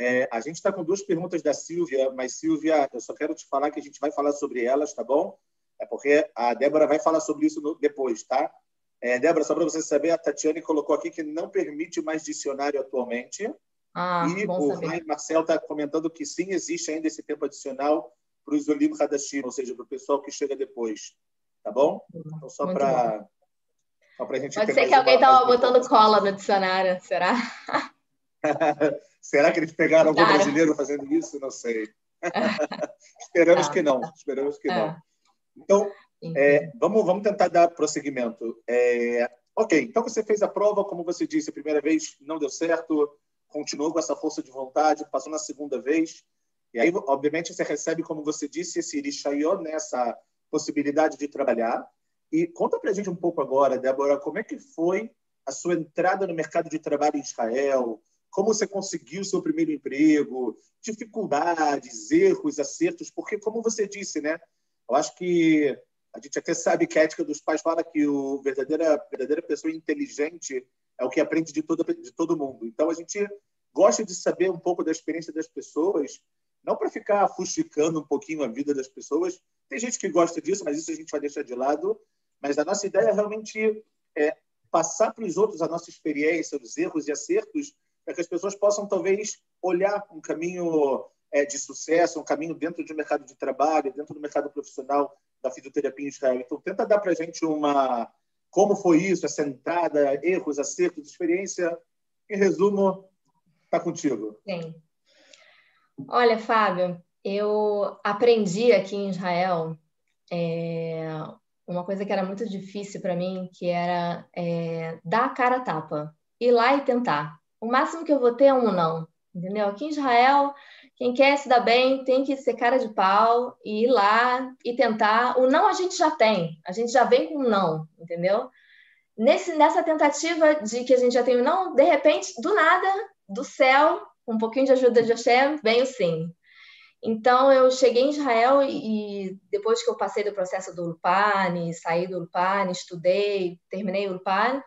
É, a gente está com duas perguntas da Silvia, mas Silvia, eu só quero te falar que a gente vai falar sobre elas, tá bom? É porque a Débora vai falar sobre isso no, depois, tá? É, Débora, só para você saber, a Tatiane colocou aqui que não permite mais dicionário atualmente. Ah, e o Marcel está comentando que sim, existe ainda esse tempo adicional para os Olim Hadashim, ou seja, para o pessoal que chega depois. Tá bom? Então, só para Pode ser que alguém estava botando cola no dicionário, será? será que eles pegaram algum brasileiro fazendo isso? Não sei. esperamos tá. que não. Esperamos que não. Então, é, vamos, vamos tentar dar prosseguimento. É, ok, então você fez a prova, como você disse, a primeira vez não deu certo, continuou com essa força de vontade, passou na segunda vez. E aí, obviamente, você recebe, como você disse, esse irishayot, né, essa possibilidade de trabalhar. E conta para a gente um pouco agora, Débora, como é que foi a sua entrada no mercado de trabalho em Israel? Como você conseguiu seu primeiro emprego? Dificuldades, erros, acertos? Porque, como você disse, né? Eu acho que a gente até sabe que a ética dos pais fala que o verdadeira verdadeira pessoa inteligente é o que aprende de todo de todo mundo. Então a gente gosta de saber um pouco da experiência das pessoas não para ficar fuxicando um pouquinho a vida das pessoas. Tem gente que gosta disso, mas isso a gente vai deixar de lado. Mas a nossa ideia é realmente é passar para os outros a nossa experiência, os erros e acertos, para que as pessoas possam talvez olhar um caminho é, de sucesso, um caminho dentro do mercado de trabalho, dentro do mercado profissional da fisioterapia em Israel. Então, tenta dar para a gente uma como foi isso, essa entrada, erros, acertos, experiência. Em resumo, está contigo. Sim. Olha, Fábio, eu aprendi aqui em Israel é, uma coisa que era muito difícil para mim, que era é, dar a cara a tapa, ir lá e tentar. O máximo que eu vou ter é um não, entendeu? Aqui em Israel, quem quer se dar bem tem que ser cara de pau e ir lá e tentar. O não a gente já tem, a gente já vem com um não, entendeu? Nesse, nessa tentativa de que a gente já tem o um não, de repente, do nada, do céu, com um pouquinho de ajuda de Hashem, vem o sim. Então, eu cheguei em Israel e depois que eu passei do processo do Ulpan, saí do Ulpan, estudei, terminei o Ulpan,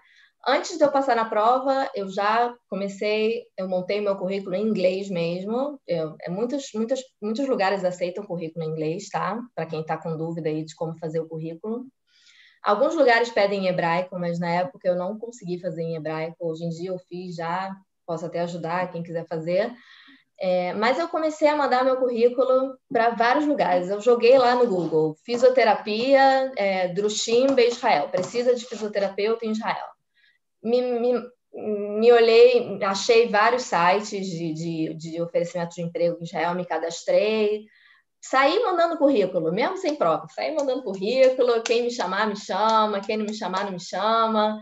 antes de eu passar na prova, eu já comecei, eu montei meu currículo em inglês mesmo. Eu, é, muitos, muitos, muitos lugares aceitam currículo em inglês, tá? Para quem está com dúvida aí de como fazer o currículo. Alguns lugares pedem em hebraico, mas na época eu não consegui fazer em hebraico. Hoje em dia eu fiz já, posso até ajudar quem quiser fazer. É, mas eu comecei a mandar meu currículo para vários lugares. Eu joguei lá no Google, fisioterapia, é, Drushim, Israel. Precisa de fisioterapeuta em Israel. Me, me, me olhei, achei vários sites de, de, de oferecimento de emprego em Israel, me cadastrei. Saí mandando currículo, mesmo sem prova. Saí mandando currículo, quem me chamar, me chama, quem não me chamar, não me chama.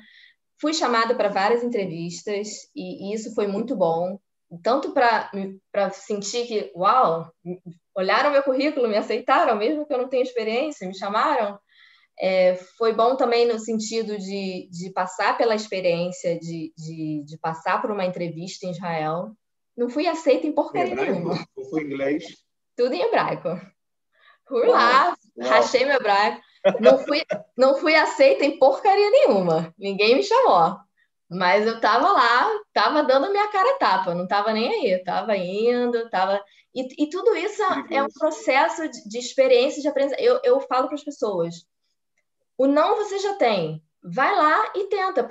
Fui chamada para várias entrevistas e, e isso foi muito bom tanto para sentir que, uau, olharam meu currículo, me aceitaram, mesmo que eu não tenha experiência, me chamaram. É, foi bom também no sentido de, de passar pela experiência, de, de, de, passar por uma entrevista em Israel. Não fui aceita em porcaria hebraico, nenhuma. Ou foi inglês? Tudo em hebraico. Fui uau, lá, uau. rachei meu hebraico. Não fui, não fui aceita em porcaria nenhuma. Ninguém me chamou. Mas eu tava lá, tava dando a minha cara tapa, não tava nem aí, tava indo, tava. E, e tudo isso é um processo de, de experiência, de aprendizagem. Eu, eu falo para as pessoas: o não você já tem, vai lá e tenta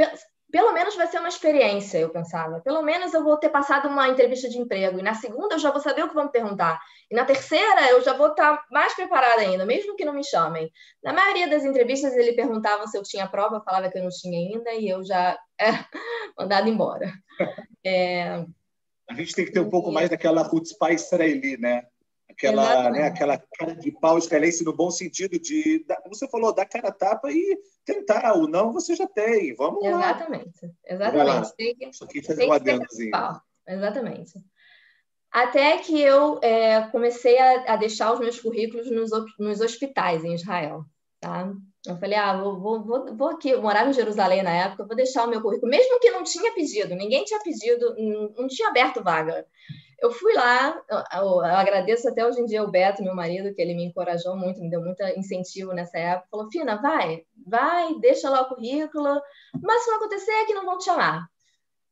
pelo menos vai ser uma experiência, eu pensava. Pelo menos eu vou ter passado uma entrevista de emprego. E na segunda eu já vou saber o que vão me perguntar. E na terceira eu já vou estar mais preparada ainda, mesmo que não me chamem. Na maioria das entrevistas ele perguntava se eu tinha prova, eu falava que eu não tinha ainda e eu já é mandado embora. É... A gente tem que ter um pouco mais daquela chutzpah israeli, né? Aquela, né, aquela cara de pau israelense no bom sentido de, você falou, dar cara a tapa e tentar. O não você já tem. Vamos Exatamente. lá. Exatamente. Que, Só que fazer um adendozinho. Exatamente. Até que eu é, comecei a, a, deixar os meus currículos nos, nos hospitais em Israel. Tá? Eu falei, ah, vou, vou, vou, vou aqui, eu morava em Jerusalém na época, vou deixar o meu currículo, mesmo que não tinha pedido, ninguém tinha pedido, não tinha aberto vaga. Eu fui lá, eu, eu, agradeço até hoje em dia o Beto, meu marido, que ele me encorajou muito, me deu muito incentivo nessa época, falou, Fina, vai, vai, deixa lá o currículo, mas se não acontecer é que não vão te chamar.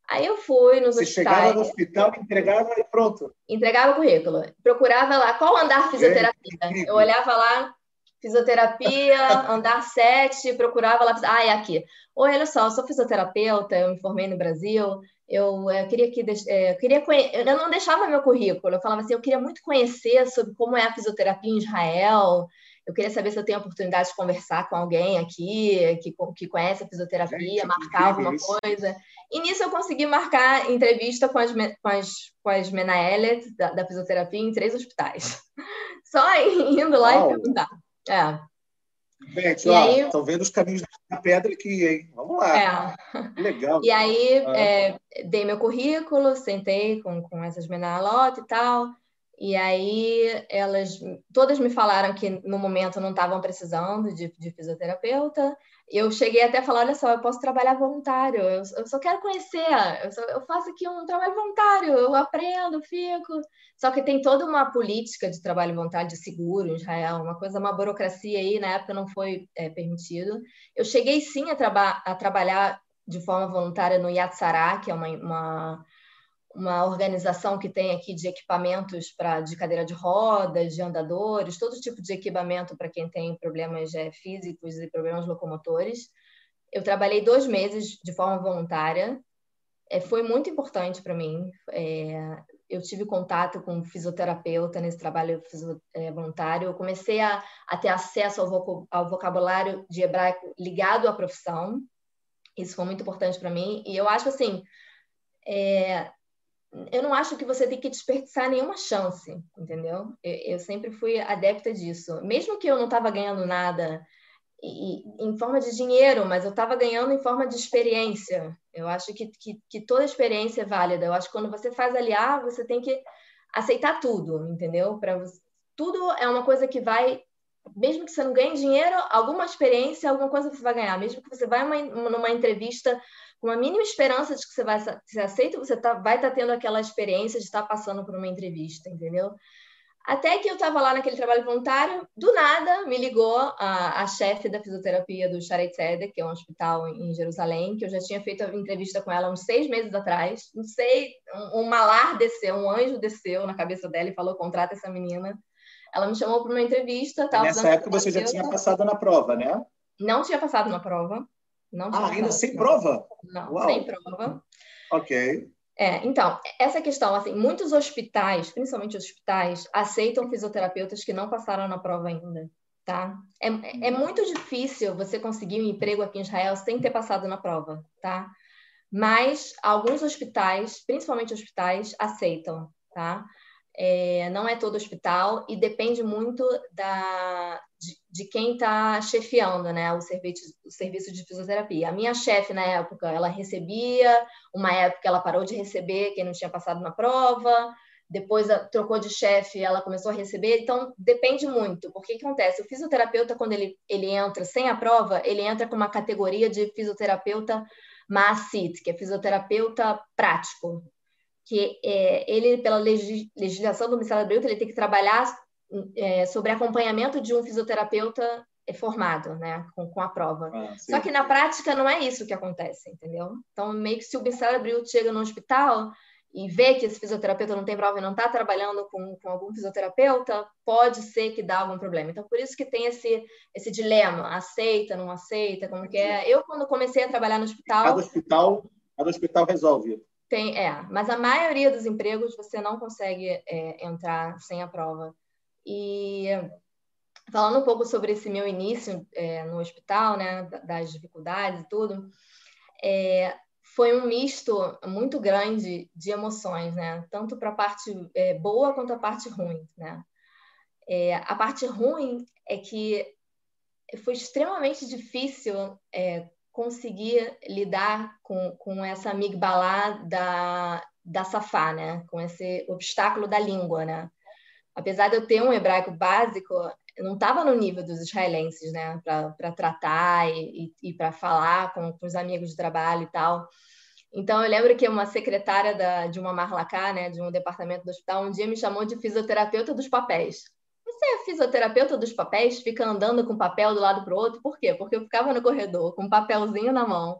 Aí eu fui nos Você hospitais. chegava no hospital, entregava e pronto. Entregava o currículo. Procurava lá qual andar fisioterapia. É, eu olhava lá, Fisioterapia, andar sete, procurava lá. Ah, é aqui. Oi, olha só, eu sou fisioterapeuta, eu me formei no Brasil. Eu, eu eh, queria que é, eu queria eu não deixava meu currículo. Eu falava assim, eu queria muito conhecer sobre como é a fisioterapia em Israel. Eu queria saber se eu tenho a oportunidade de conversar com alguém aqui que, que conhece a fisioterapia, marcar alguma coisa. E nisso eu consegui marcar entrevista com as, com as, com as Menaelet da, da fisioterapia em três hospitais. Só indo lá Uau. e perguntar. É. Gente, ó, aí... estão vendo os caminhos da pedra aqui, hein? Vamos lá. É. Legal. E aí, ah. é, dei meu currículo, sentei com, com essas menalotes e tal. E aí, elas todas me falaram que no momento não estavam precisando de, de fisioterapeuta eu cheguei até a falar, olha só, eu posso trabalhar voluntário, eu, eu só quero conhecer, eu, só, eu, faço aqui um trabalho voluntário, eu aprendo, fico. Só que tem toda uma política de trabalho voluntário, de seguro em Israel, uma coisa, uma burocracia aí, na época não foi é, permitido. Eu cheguei sim a, traba a trabalhar de forma voluntária no Yad Sarah, que é uma, uma uma organização que tem aqui de equipamentos para de cadeira de rodas, de andadores, todo tipo de equipamento para quem tem problemas é, físicos e problemas locomotores. Eu trabalhei dois meses de forma voluntária. É, foi muito importante para mim. É, eu tive contato com um fisioterapeuta nesse trabalho é, voluntário. Eu comecei a, a ter acesso ao, ao vocabulário de hebraico ligado à profissão. Isso foi muito importante para mim. E eu acho assim, é, eu não acho que você tem que desperdiçar nenhuma chance, entendeu? Eu, eu sempre fui adepta disso. Mesmo que eu não estava ganhando nada, e, em forma de dinheiro, mas eu estava ganhando em forma de experiência. Eu acho que, que, que, toda experiência é válida. Eu acho que quando você faz aliar, você tem que aceitar tudo, entendeu? Para tudo é uma coisa que vai, mesmo que você não ganhe dinheiro, alguma experiência, alguma coisa você vai ganhar. Mesmo que você vai uma, numa entrevista com uma mínima esperança de que você vai ser aceito, você tá, vai estar tá tendo aquela experiência de estar tá passando por uma entrevista, entendeu? Até que eu estava lá naquele trabalho voluntário, do nada me ligou a, a chefe da fisioterapia do Sharet Tzedek, que é um hospital em Jerusalém, que eu já tinha feito a entrevista com ela uns seis meses atrás. Não sei, um, um malar desceu, um anjo desceu na cabeça dela e falou: contrata essa menina. Ela me chamou para uma entrevista. Nessa época você já tinha passado na prova, né? Não tinha passado na prova. Não ah, ainda sem prova? Não, Uau. sem prova. Ok. É, então, essa questão, assim, muitos hospitais, principalmente hospitais, aceitam fisioterapeutas que não passaram na prova ainda, tá? É, é muito difícil você conseguir um emprego aqui em Israel sem ter passado na prova, tá? Mas alguns hospitais, principalmente hospitais, aceitam, tá? É, não é todo hospital e depende muito da, de, de quem está chefiando né, o, serviço, o serviço de fisioterapia. A minha chefe, na época, ela recebia, uma época ela parou de receber quem não tinha passado na prova, depois trocou de chefe, ela começou a receber, então depende muito, porque que acontece? O fisioterapeuta, quando ele, ele entra sem a prova, ele entra com uma categoria de fisioterapeuta MACIT, que é fisioterapeuta prático, que é, ele, pela legislação do Ministério da Saúde, ele tem que trabalhar é, sobre acompanhamento de um fisioterapeuta formado, né, com, com a prova. Ah, Só que na prática não é isso que acontece, entendeu? Então, meio que se o da chega no hospital e vê que esse fisioterapeuta não tem prova e não está trabalhando com, com, algum fisioterapeuta, pode ser que dá algum problema. Então, por isso que tem esse, esse dilema, aceita, não aceita, como que é. Eu, quando comecei a trabalhar no hospital... Cada hospital, cada hospital resolve. Tem, é, mas a maioria dos empregos você não consegue é, entrar sem a prova. E falando um pouco sobre esse meu início é, no hospital, né, das dificuldades e tudo, é, foi um misto muito grande de emoções, né, tanto para a parte é, boa quanto a parte ruim, né. É, a parte ruim é que foi extremamente difícil é, conseguir lidar com, com essa amigbalá da, da safá, né? Com esse obstáculo da língua, né? Apesar de eu ter um hebraico básico, eu não estava no nível dos israelenses, né? Para tratar e, e, e para falar com, com, os amigos de trabalho e tal. Então, eu lembro que uma secretária da, de uma marlacá, né? De um departamento do hospital, um dia me chamou de fisioterapeuta dos papéis. Você é fisioterapeuta dos papéis? Fica andando com papel do lado para o outro? Por quê? Porque eu ficava no corredor com um papelzinho na mão,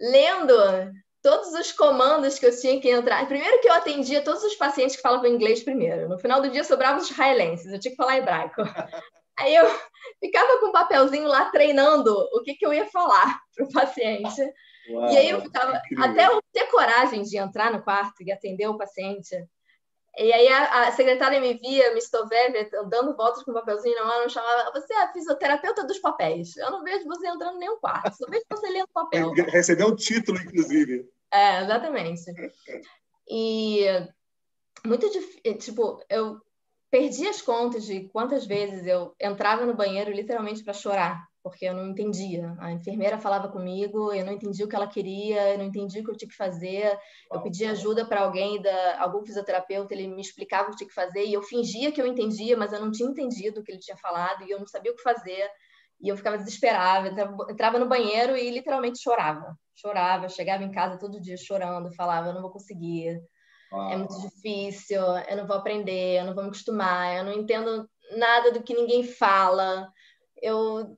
lendo todos os comandos que eu tinha que entrar. Primeiro que eu atendia todos os pacientes que falavam inglês primeiro. No final do dia sobravam os israelenses, eu tinha que falar hebraico. Aí eu ficava com um papelzinho lá treinando o que, que eu ia falar para o paciente. Uau, e aí eu ficava, até eu ter coragem de entrar no quarto e atender o paciente, e aí a, a secretária me via, me estoveve, dando voltas com o papelzinho na mão, chamava, você é a fisioterapeuta dos papéis. Eu não vejo você entrando em nenhum quarto, só vejo você lendo papel. Recebeu um título, inclusive. É, exatamente. E muito difícil, tipo, eu perdi as contas de quantas vezes eu entrava no banheiro literalmente para chorar porque eu não entendia. A enfermeira falava comigo, eu não entendia o que ela queria, eu não entendia o que eu tinha que fazer. Eu pedia ajuda para alguém, da, algum fisioterapeuta, ele me explicava o que tinha que fazer e eu fingia que eu entendia, mas eu não tinha entendido o que ele tinha falado e eu não sabia o que fazer. E eu ficava desesperada, entrava no banheiro e literalmente chorava. Chorava, chegava em casa todo dia chorando, falava: eu não vou conseguir, é muito difícil, eu não vou aprender, eu não vou me acostumar, eu não entendo nada do que ninguém fala. Eu,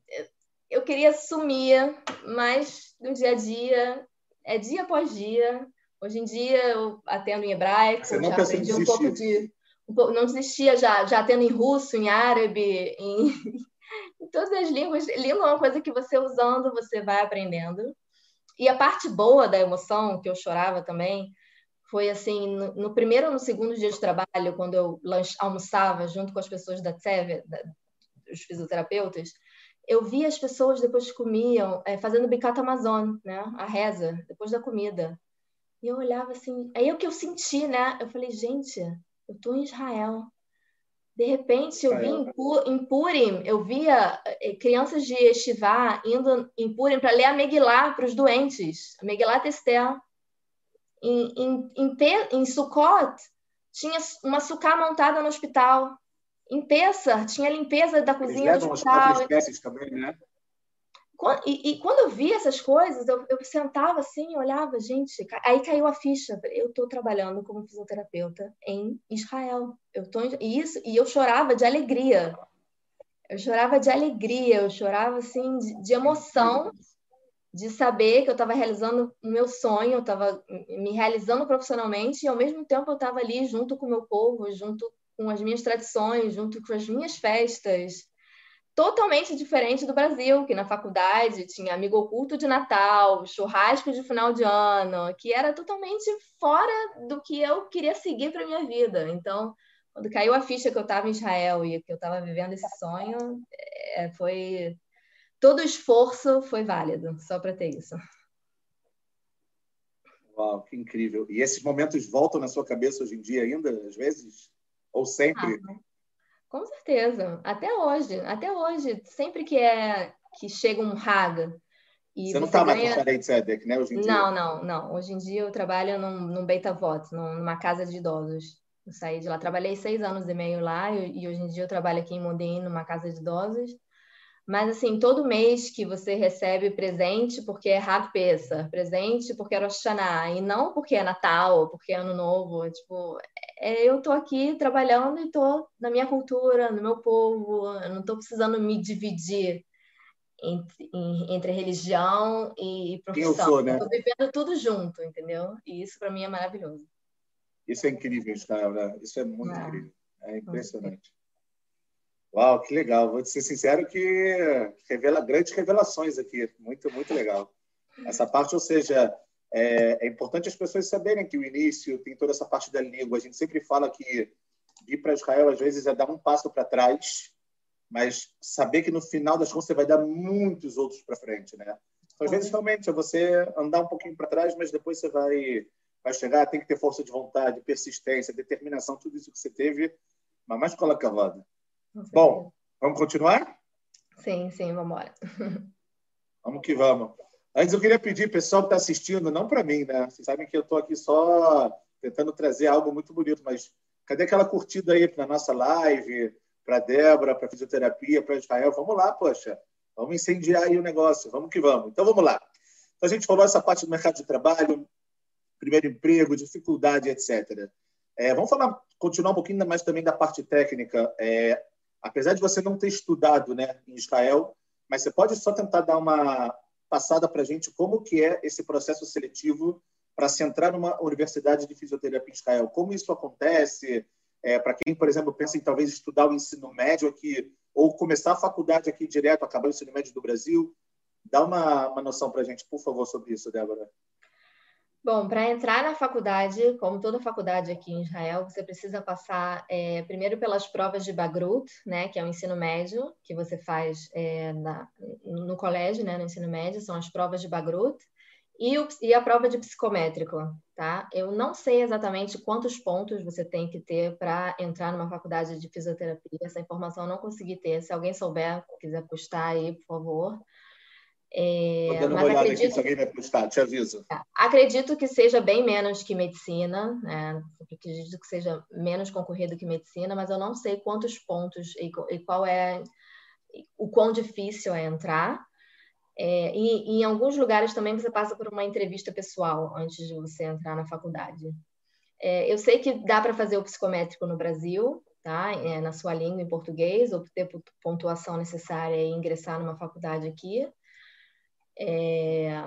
eu queria sumir, mas no dia a dia, é dia após dia. Hoje em dia eu atendo em hebraico, Você já aprendi um pouco de. Um pouco, não desistia já, já atendo em russo, em árabe, em todas as línguas. Língua é uma coisa que você usando, você vai aprendendo. E a parte boa da emoção, que eu chorava também, foi assim, no, no primeiro ou no segundo dia de trabalho, quando eu lanche, almoçava junto com as pessoas da Tseve, da, os fisioterapeutas, eu via as pessoas depois que comiam é, fazendo bicata amazon, né? A reza depois da comida. E eu olhava assim, aí é o que eu senti, né? Eu falei, gente, eu tô em Israel. De repente, eu vi em Purim, eu via eh, crianças de Estivá indo em Purim para ler a para os doentes, a Testel. Em, em, em, em Sukkot, tinha uma sucá montada no hospital. Em Pessar, tinha limpeza da cozinha Eles do hospital. As também, né? E, e, quando eu via essas coisas, eu, eu sentava assim, olhava, gente, aí caiu a ficha. Eu estou trabalhando como fisioterapeuta em Israel. Eu tô isso e eu chorava de alegria. Eu chorava de alegria, eu chorava assim de, de emoção de saber que eu estava realizando o meu sonho, eu estava me realizando profissionalmente e ao mesmo tempo eu estava ali junto com o meu povo, junto com as minhas tradições, junto com as minhas festas, totalmente diferente do Brasil, que na faculdade tinha amigo oculto de Natal, churrasco de final de ano, que era totalmente fora do que eu queria seguir para minha vida. Então, quando caiu a ficha que eu estava em Israel e que eu estava vivendo esse sonho, é, foi todo o esforço foi válido só para ter isso. Uau, que incrível! E esses momentos voltam na sua cabeça hoje em dia ainda, às vezes? Ou sempre? Ah, com certeza. Até hoje. Até hoje. Sempre que é que chega um raga. E você não está ganha... mais com Sharei Tzedek, né? Hoje em dia. Não, não, não. Hoje em dia eu trabalho num, num Beit Avot, numa casa de idosos. Eu saí de lá. Trabalhei seis anos e meio lá e, e hoje em dia eu trabalho aqui em Modem, numa casa de idosos. Mas, assim, todo mês que você recebe presente porque é Rav presente porque é Rosh Hashanah, e não porque é Natal, porque é Ano Novo. Tipo, eu tô aqui trabalhando e tô na minha cultura, no meu povo. Eu não tô precisando me dividir entre, entre religião e profissão. Quem eu sou, né? Tô vivendo tudo junto, entendeu? E isso, para mim, é maravilhoso. Isso é incrível, Israel. Isso é muito é. incrível. É impressionante. Uau, que legal. Vou ser sincero que revela grandes revelações aqui. Muito, muito legal. Essa parte, ou seja, é, é, importante as pessoas saberem que o início tem toda essa parte da língua. A gente sempre fala que ir para Israel, às vezes, é dar um passo para trás, mas saber que no final das contas você vai dar muitos outros para frente, né? Então, às vezes, realmente, é você andar um pouquinho para trás, mas depois você vai, vai chegar. Tem que ter força de vontade, persistência, determinação, tudo isso que você teve, mas mais cola cavada. Bom, vamos continuar? Sim, sim, vamos embora. Vamos que vamos. Antes eu queria pedir, pessoal que está assistindo, não para mim, né? Vocês sabem que eu estou aqui só tentando trazer algo muito bonito, mas cadê aquela curtida aí na nossa live, para Débora, para fisioterapia, para Israel? Vamos lá, poxa. Vamos incendiar aí o negócio. Vamos que vamos. Então vamos lá. Então, a gente falou essa parte do mercado de trabalho, primeiro emprego, dificuldade, etc. É, vamos falar, continuar um pouquinho mais também da parte técnica. É, apesar de você não ter estudado né, em Israel, mas você pode só tentar dar uma passada para a gente como que é esse processo seletivo para se entrar numa universidade de fisioterapia em Israel. Como isso acontece? É, para quem, por exemplo, pensa em talvez estudar o ensino médio aqui ou começar a faculdade aqui direto, acabar o ensino médio do Brasil, dá uma, uma noção para a gente, por favor, sobre isso, Débora. Bom, para entrar na faculdade, como toda faculdade aqui em Israel, você precisa passar é, primeiro pelas provas de Bagrut, né, que é o ensino médio que você faz é, na, no colégio, né, no ensino médio, são as provas de Bagrut e, o, e a prova de psicométrico, tá? Eu não sei exatamente quantos pontos você tem que ter para entrar numa faculdade de fisioterapia. Essa informação eu não consegui ter. Se alguém souber, quiser postar aí, por favor. É, dando uma olhada acredito, aqui se alguém vai postar, te aviso. É, acredito que seja bem menos que medicina, né? acredito que seja menos concorrido que medicina, mas eu não sei quantos pontos e, e qual é o quão difícil é entrar. É, e, e, em alguns lugares também você passa por uma entrevista pessoal antes de você entrar na faculdade. É, eu sei que dá para fazer o psicométrico no Brasil, tá? É, na sua língua em português, obter pontuação necessária e ingressar numa faculdade aqui. É,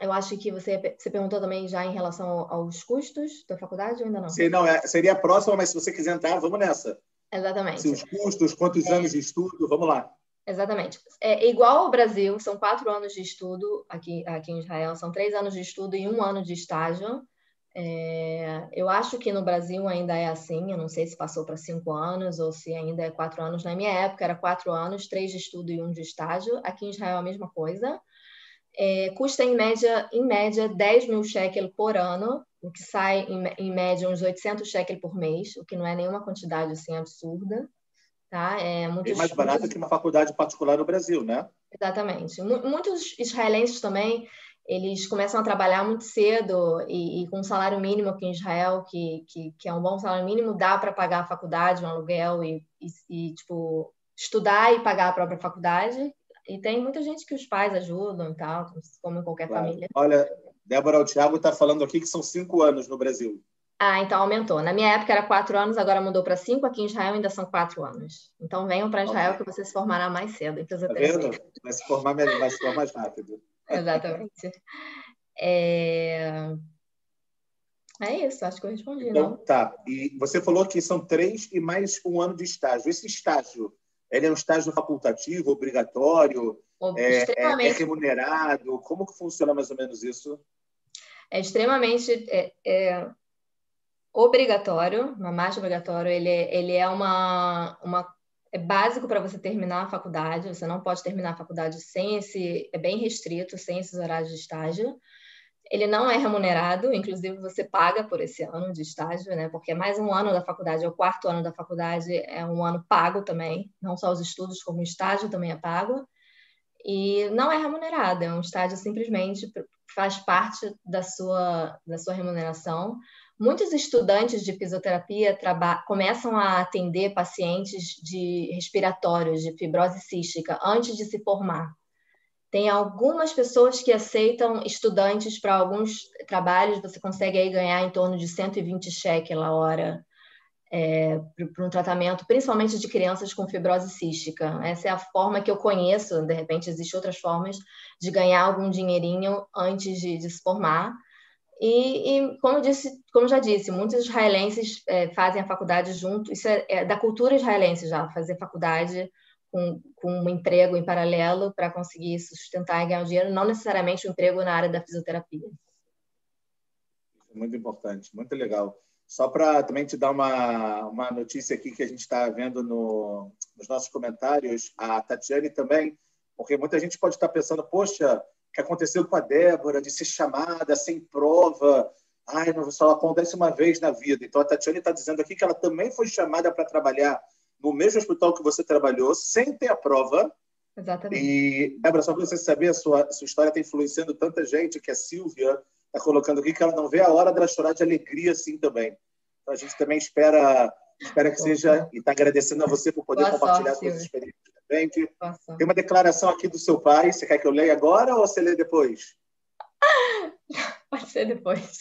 eu acho que você, você perguntou também já em relação aos custos da faculdade ou ainda não? Sim, não, é, seria a próxima, mas se você quiser entrar, vamos nessa. Exatamente. Se os custos, quantos é. anos de estudo, vamos lá. Exatamente. É igual ao Brasil, são quatro anos de estudo aqui, aqui em Israel, são três anos de estudo e um ano de estágio. É, eu acho que no Brasil ainda é assim, eu não sei se passou para cinco anos ou se ainda é quatro anos. Na minha época era quatro anos, três de estudo e um de estágio. Aqui em Israel é a mesma coisa. É, custa em média, em média 10 mil shekel por ano, o que sai em, em, média uns 800 shekel por mês, o que não é nenhuma quantidade assim absurda. Tá? É muito Bem mais barato que uma faculdade particular no Brasil, né? Exatamente. Muitos israelenses também eles começam a trabalhar muito cedo e, e com um salário mínimo aqui em Israel, que, que, que é um bom salário mínimo, dá para pagar a faculdade, um aluguel e, e, e, tipo, estudar e pagar a própria faculdade. E tem muita gente que os pais ajudam e tal, como em qualquer claro. família. Olha, Débora, o Thiago está falando aqui que são cinco anos no Brasil. Ah, então aumentou. Na minha época era quatro anos, agora mudou para cinco. Aqui em Israel ainda são quatro anos. Então venham para Israel que você se formará mais cedo em Tá vendo? Vai se formar vai se formar mais rápido. Exatamente. É... é isso, acho que eu respondi, então, não? Tá. E você falou que são três e mais um ano de estágio. Esse estágio, ele é um estágio facultativo, obrigatório? É, é, é, remunerado? Como que funciona mais ou menos isso? É extremamente é, é obrigatório, uma marcha obrigatório. Ele, é, ele é uma, uma é básico para você terminar a faculdade. Você não pode terminar a faculdade sem esse, é bem restrito, sem esses horários de estágio. Ele não é remunerado, inclusive você paga por esse ano de estágio, né? Porque é mais um ano da faculdade, é o quarto ano da faculdade, é um ano pago também, não só os estudos, como o estágio também é pago. E não é remunerado, é um estágio simplesmente faz parte da sua, da sua remuneração. Muitos estudantes de fisioterapia começam a atender pacientes de respiratórios, de fibrose cística, antes de se formar. Tem algumas pessoas que aceitam estudantes para alguns trabalhos, você consegue aí ganhar em torno de 120 shekel a hora é, para um tratamento, principalmente de crianças com fibrose cística. Essa é a forma que eu conheço, de repente existem outras formas de ganhar algum dinheirinho antes de, de se formar. E, e, como, disse, como já disse, muitos israelenses é, fazem a faculdade junto. Isso é, é, da cultura israelense já, fazer faculdade com, com um emprego em paralelo para conseguir sustentar e ganhar o dinheiro, não necessariamente um emprego na área da fisioterapia. Muito importante, muito legal. Só para também te dar uma, uma notícia aqui que a gente está vendo no, nos nossos comentários, a Tatiane também, porque muita gente pode estar pensando, poxa, que aconteceu com a Débora, de ser chamada sem prova. Ai, não, só acontece uma vez na vida. Então, a Tatiane está dizendo aqui que ela também foi chamada para trabalhar no mesmo hospital que você trabalhou, sem ter a prova. Exatamente. E, Débora, só para você saber, a sua, a sua história está influenciando tanta gente, que a Silvia está colocando aqui, que ela não vê a hora dela chorar de alegria assim também. Então, a gente também espera, espera que seja, e está agradecendo a você por poder Boa compartilhar sorte, suas experiências frente. Tem uma declaração aqui do seu pai. Você quer que eu leia agora ou você lê depois? Pode ser depois.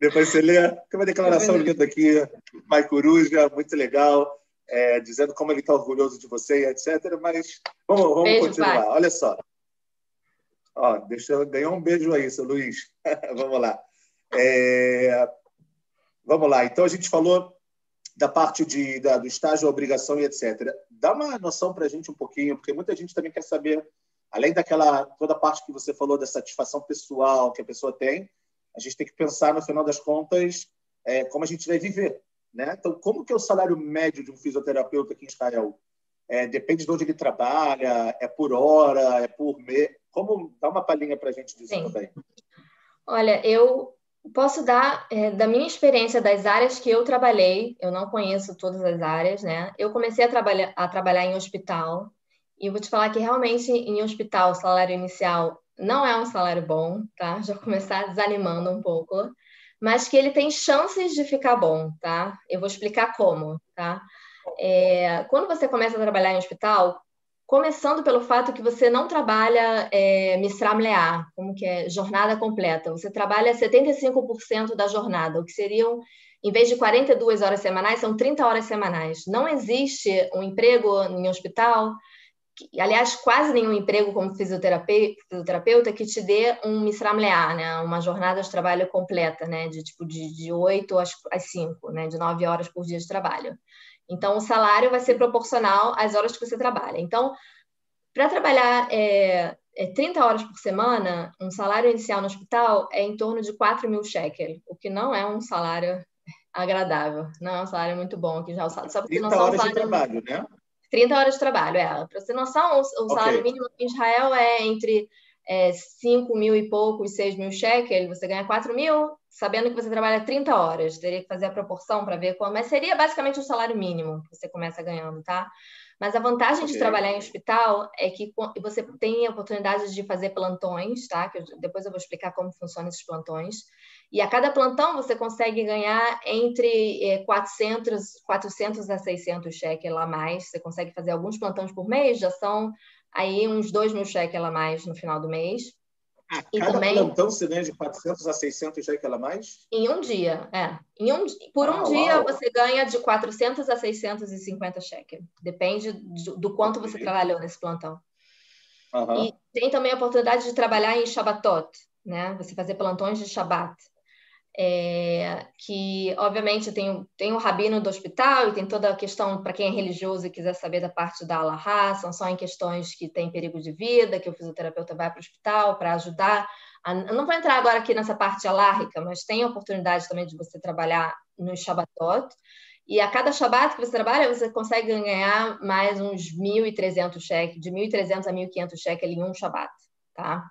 Depois você lê. Tem uma declaração linda aqui, pai Coruja, muito legal, é, dizendo como ele está orgulhoso de você, etc. Mas vamos, vamos beijo, continuar. Pai. Olha só. Ó, deixa eu ganhar um beijo aí, seu Luiz. vamos lá. É, vamos lá. Então, a gente falou da parte de, da, do estágio, obrigação e etc. Dá uma noção para a gente um pouquinho, porque muita gente também quer saber, além daquela toda a parte que você falou da satisfação pessoal que a pessoa tem, a gente tem que pensar no final das contas é, como a gente vai viver, né? Então, como que é o salário médio de um fisioterapeuta aqui em Israel? É, depende de onde ele trabalha, é por hora, é por mês. Como dá uma palhinha para a gente disso Sim. também? Olha, eu Posso dar é, da minha experiência das áreas que eu trabalhei, eu não conheço todas as áreas, né? Eu comecei a trabalhar, a trabalhar em hospital e vou te falar que realmente em hospital o salário inicial não é um salário bom, tá? Já começar desanimando um pouco, mas que ele tem chances de ficar bom, tá? Eu vou explicar como, tá? É, quando você começa a trabalhar em hospital, Começando pelo fato que você não trabalha é, Misram Lear, como que é jornada completa. Você trabalha 75% da jornada, o que seriam, em vez de 42 horas semanais, são 30 horas semanais. Não existe um emprego em hospital, aliás, quase nenhum emprego como fisioterapeuta, fisioterapeuta que te dê um Misram Lear, né? uma jornada de trabalho completa, né? de tipo de, de 8 às, às 5, né? de 9 horas por dia de trabalho. Então, o salário vai ser proporcional às horas que você trabalha. Então, para trabalhar é, é 30 horas por semana, um salário inicial no hospital é em torno de 4 mil shekel, o que não é um salário agradável, não é um salário muito bom aqui já. Só 30 horas salário... de trabalho, né? 30 horas de trabalho, é. Para você noção, o, o salário okay. mínimo em Israel é entre é, 5 mil e poucos, 6 mil cheques, você ganha 4 mil, sabendo que você trabalha 30 horas. Teria que fazer a proporção para ver como. Mas seria basicamente o salário mínimo que você começa ganhando, tá? Mas a vantagem okay. de trabalhar em hospital é que você tem a oportunidade de fazer plantões, tá? Que eu, depois eu vou explicar como funcionam esses plantões. E a cada plantão você consegue ganhar entre é, 400, 400 a 600 cheques lá mais. Você consegue fazer alguns plantões por mês, já são aí uns 2 mil cheques lá mais no final do mês. A e cada também, plantão você ganha de 400 a 600 cheques ela mais? Em um dia, é. Em um, por ah, um dia uau. você ganha de 400 a 650 cheques. Depende do, do quanto você trabalhou nesse plantão. Uhum. E tem também a oportunidade de trabalhar em Shabbatot, né? Você fazer plantões de Shabbat é, que obviamente tem, tem o rabino do hospital e tem toda a questão para quem é religioso e quiser saber da parte da Allahá, são só em questões que tem perigo de vida, que o fisioterapeuta vai para o hospital para ajudar. A, não vou entrar agora aqui nessa parte alárrica, mas tem a oportunidade também de você trabalhar no Shabbatot, e a cada Shabbat que você trabalha, você consegue ganhar mais uns 1.300 cheques, de 1.300 a 1.500 cheques em um Shabbat, tá?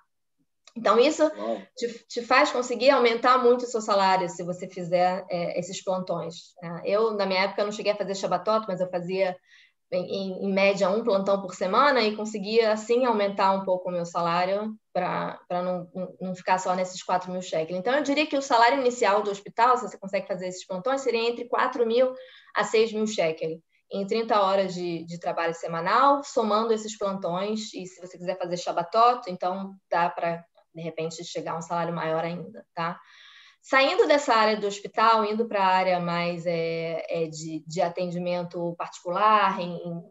Então, isso te, te, faz conseguir aumentar muito o seu salário se você fizer é, esses plantões. É, eu, na minha época, não cheguei a fazer Shabbatot, mas eu fazia, em, em, média, um plantão por semana e conseguia, assim, aumentar um pouco o meu salário para não, não ficar só nesses 4 mil shekels. Então, eu diria que o salário inicial do hospital, se você consegue fazer esses plantões, seria entre 4 mil a 6 mil shekels em 30 horas de, de, trabalho semanal, somando esses plantões, e se você quiser fazer Shabbatot, então dá para de repente chegar a um salário maior ainda, tá? Saindo dessa área do hospital, indo para a área mais é, é de, de, atendimento particular, em, em,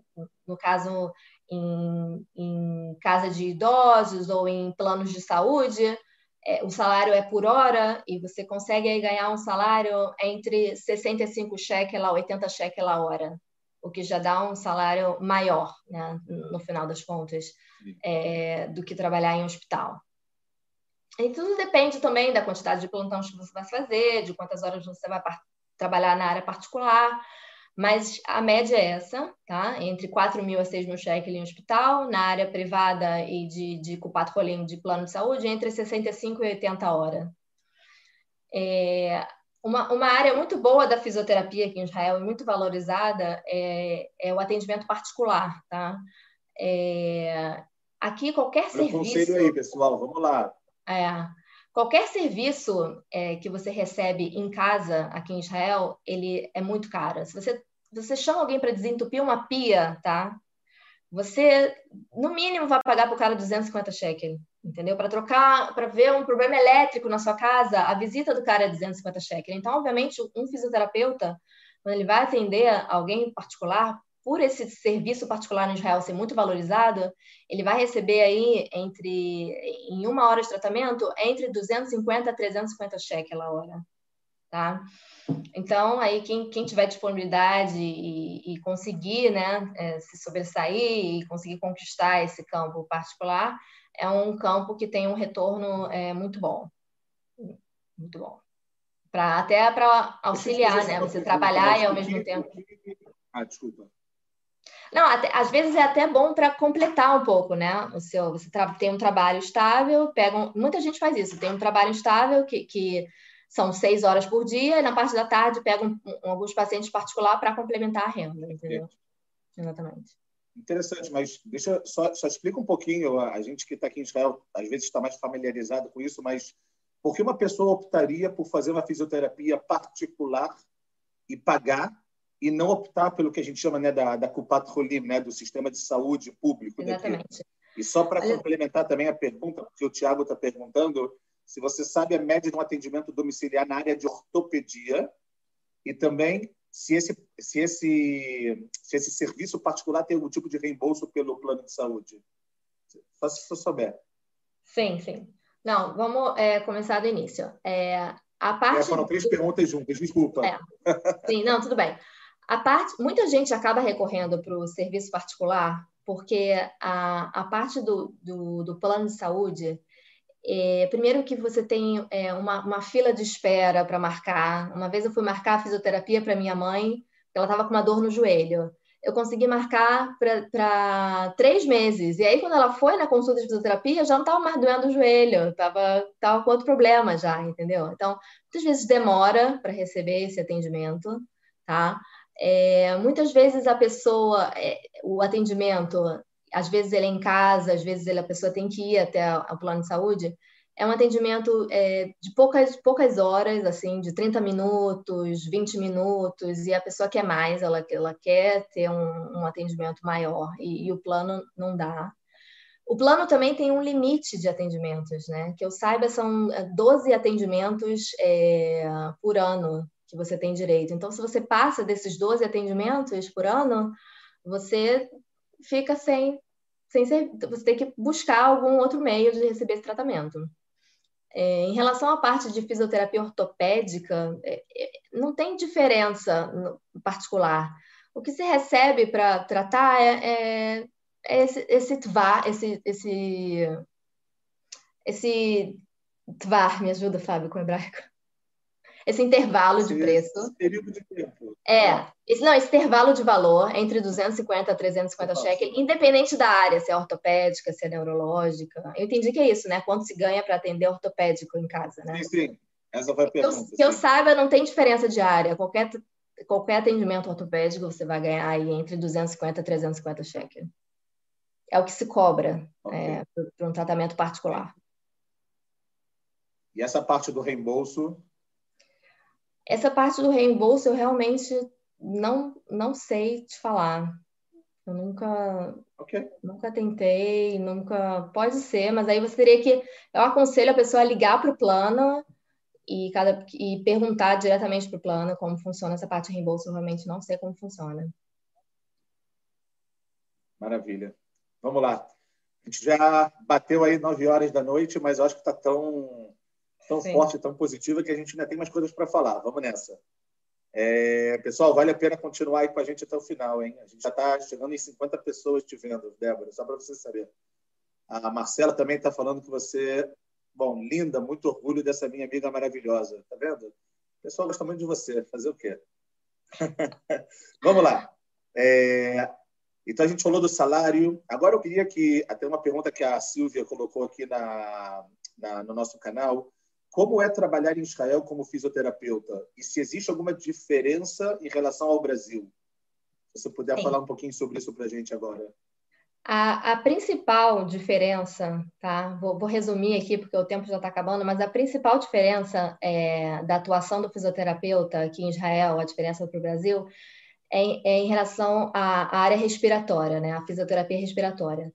no caso em, em, casa de idosos ou em planos de saúde, é, o salário é por hora e você consegue aí ganhar um salário entre 65 cheques a 80 cheques a hora, o que já dá um salário maior, né, no final das contas, é, do que trabalhar em hospital. E tudo depende também da quantidade de plantões que você vai fazer, de quantas horas você vai trabalhar na área particular. Mas a média é essa, tá? Entre 4 mil a 6 mil cheques em hospital, na área privada e de, de Cupato Rolim de plano de saúde, entre 65 e 80 horas. É, uma, uma área muito boa da fisioterapia aqui em Israel e muito valorizada é, é o atendimento particular, tá? É, aqui qualquer serviço... Conselho aí, pessoal, vamos lá. É, qualquer serviço é, que você recebe em casa aqui em Israel, ele é muito caro. Se você, você chama alguém para desentupir uma pia, tá? Você, no mínimo, vai pagar para o cara 250 shekels, entendeu? Para trocar, para ver um problema elétrico na sua casa, a visita do cara é 250 shekels. Então, obviamente, um fisioterapeuta, quando ele vai atender alguém particular, por esse serviço particular no Israel ser muito valorizado, ele vai receber aí entre em uma hora de tratamento entre 250 a 350 cheques a hora, tá? Então aí quem, quem tiver disponibilidade e, e conseguir, né, é, se sobressair e conseguir conquistar esse campo particular, é um campo que tem um retorno é, muito bom, muito bom, para até para auxiliar, né, você trabalhar e ao mesmo tempo. Ah, desculpa. Não, até, às vezes é até bom para completar um pouco, né? O seu, você tem um trabalho estável, pega um, muita gente faz isso, tem um trabalho estável que, que são seis horas por dia, e na parte da tarde pega um, um, alguns pacientes particular para complementar a renda, entendeu? Exatamente. Interessante, mas deixa só, só explica um pouquinho, a gente que está aqui em Israel às vezes está mais familiarizado com isso, mas por que uma pessoa optaria por fazer uma fisioterapia particular e pagar e não optar pelo que a gente chama né, da, da Kupat né, do sistema de saúde público. Exatamente. Daqui. E só para complementar também a pergunta, porque o Tiago está perguntando, se você sabe a média de um atendimento domiciliar na área de ortopedia e também se esse, se esse, se esse serviço particular tem algum tipo de reembolso pelo plano de saúde. Só se você souber. Sim, sim. Não, vamos é, começar do início. É, a parte é, foram três do... perguntas juntas, desculpa. É. Sim, não, tudo bem. A parte, muita gente acaba recorrendo para o serviço particular porque a, a parte do, do, do plano de saúde, é, primeiro que você tem é, uma, uma fila de espera para marcar. Uma vez eu fui marcar a fisioterapia para minha mãe, ela estava com uma dor no joelho. eu consegui marcar para três meses. E aí, quando ela foi na consulta de fisioterapia, já não estava mais doendo o joelho, estava tava com outro problema já, entendeu? Então, muitas vezes demora para receber esse atendimento, tá? É, muitas vezes a pessoa, é, o atendimento, às vezes ele é em casa, às vezes ele, a pessoa tem que ir até o plano de saúde, é um atendimento é, de poucas, poucas horas, assim, de 30 minutos, 20 minutos, e a pessoa quer mais, ela, ela quer ter um, um atendimento maior, e, e, o plano não dá. O plano também tem um limite de atendimentos, né? Que eu saiba, são 12 atendimentos é, por ano que você tem direito. Então, se você passa desses 12 atendimentos por ano, você fica sem, sem ser, você tem que buscar algum outro meio de receber esse tratamento. É, em relação à parte de fisioterapia ortopédica, é, é, não tem diferença no particular. O que se recebe para tratar é, é, é, esse, esse tvar, esse, esse, esse tvar, me ajuda, Fábio, com o hebraico esse intervalo esse, de preço. Esse período de tempo. É, esse, não, esse intervalo de valor entre 250 a 350 shekels, independente da área, se é ortopédica, se é neurológica. Eu entendi que é isso, né? Quanto se ganha para atender ortopédico em casa, né? Sim, sim. Essa foi a pergunta. Eu, que eu saiba, não tem diferença de área. Qualquer, qualquer atendimento ortopédico você vai ganhar aí entre 250 a 350 shekels. É o que se cobra okay. é, para um tratamento particular. E essa parte do reembolso essa parte do reembolso eu realmente não, não sei te falar. Eu nunca, okay. nunca tentei, nunca. Pode ser, mas aí você teria que. Eu aconselho a pessoa a ligar para o plano e, cada, e perguntar diretamente para o plano como funciona essa parte de reembolso. Eu realmente não sei como funciona. Maravilha. Vamos lá. A gente já bateu aí nove horas da noite, mas eu acho que está tão tão Sim. forte, tão positiva, que a gente ainda tem mais coisas para falar. Vamos nessa. É, pessoal, vale a pena continuar aí com a gente até o final, hein? A gente já está chegando em 50 pessoas te vendo, Débora, só para você saber. A Marcela também está falando que você, bom, linda, muito orgulho dessa minha amiga maravilhosa, tá vendo? O pessoal gosta muito de você, fazer o quê? Vamos lá. É, então a gente falou do salário. Agora eu queria que até uma pergunta que a Silvia colocou aqui na, na no nosso canal como é trabalhar em Israel como fisioterapeuta? E se existe alguma diferença em relação ao Brasil? Se você puder Sim. falar um pouquinho sobre isso para a gente agora. A, principal diferença, tá? Vou, vou, resumir aqui porque o tempo já está acabando, mas a principal diferença é, da atuação do fisioterapeuta aqui em Israel, a diferença para o Brasil, é, é, em relação à, à, área respiratória, né? A fisioterapia respiratória.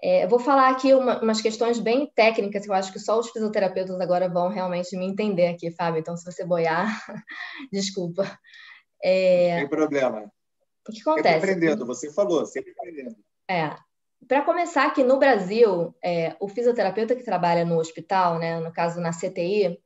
É, eu vou falar aqui uma, umas questões bem técnicas que eu acho que só os fisioterapeutas agora vão realmente me entender aqui, Fábio. Então, se você boiar, desculpa. É... Tem problema. O que acontece? Sempre aprendendo, você falou, sempre aprendendo. É. Para começar, aqui no Brasil, é, o fisioterapeuta que trabalha no hospital, né, no caso na CTI,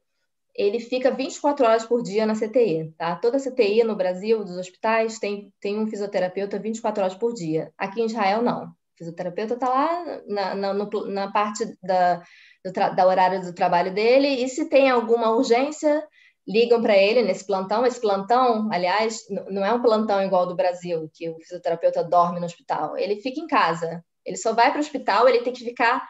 ele fica 24 horas por dia na CTI, tá? Toda CTI no Brasil, dos hospitais, tem, tem um fisioterapeuta 24 horas por dia. Aqui em Israel, não fisioterapeuta está lá na, na, no, na parte da, do da horário do trabalho dele e se tem alguma urgência, ligam para ele nesse plantão. Esse plantão, aliás, não é um plantão igual do Brasil, que o fisioterapeuta dorme no hospital. Ele fica em casa. Ele só vai para o hospital, ele tem que ficar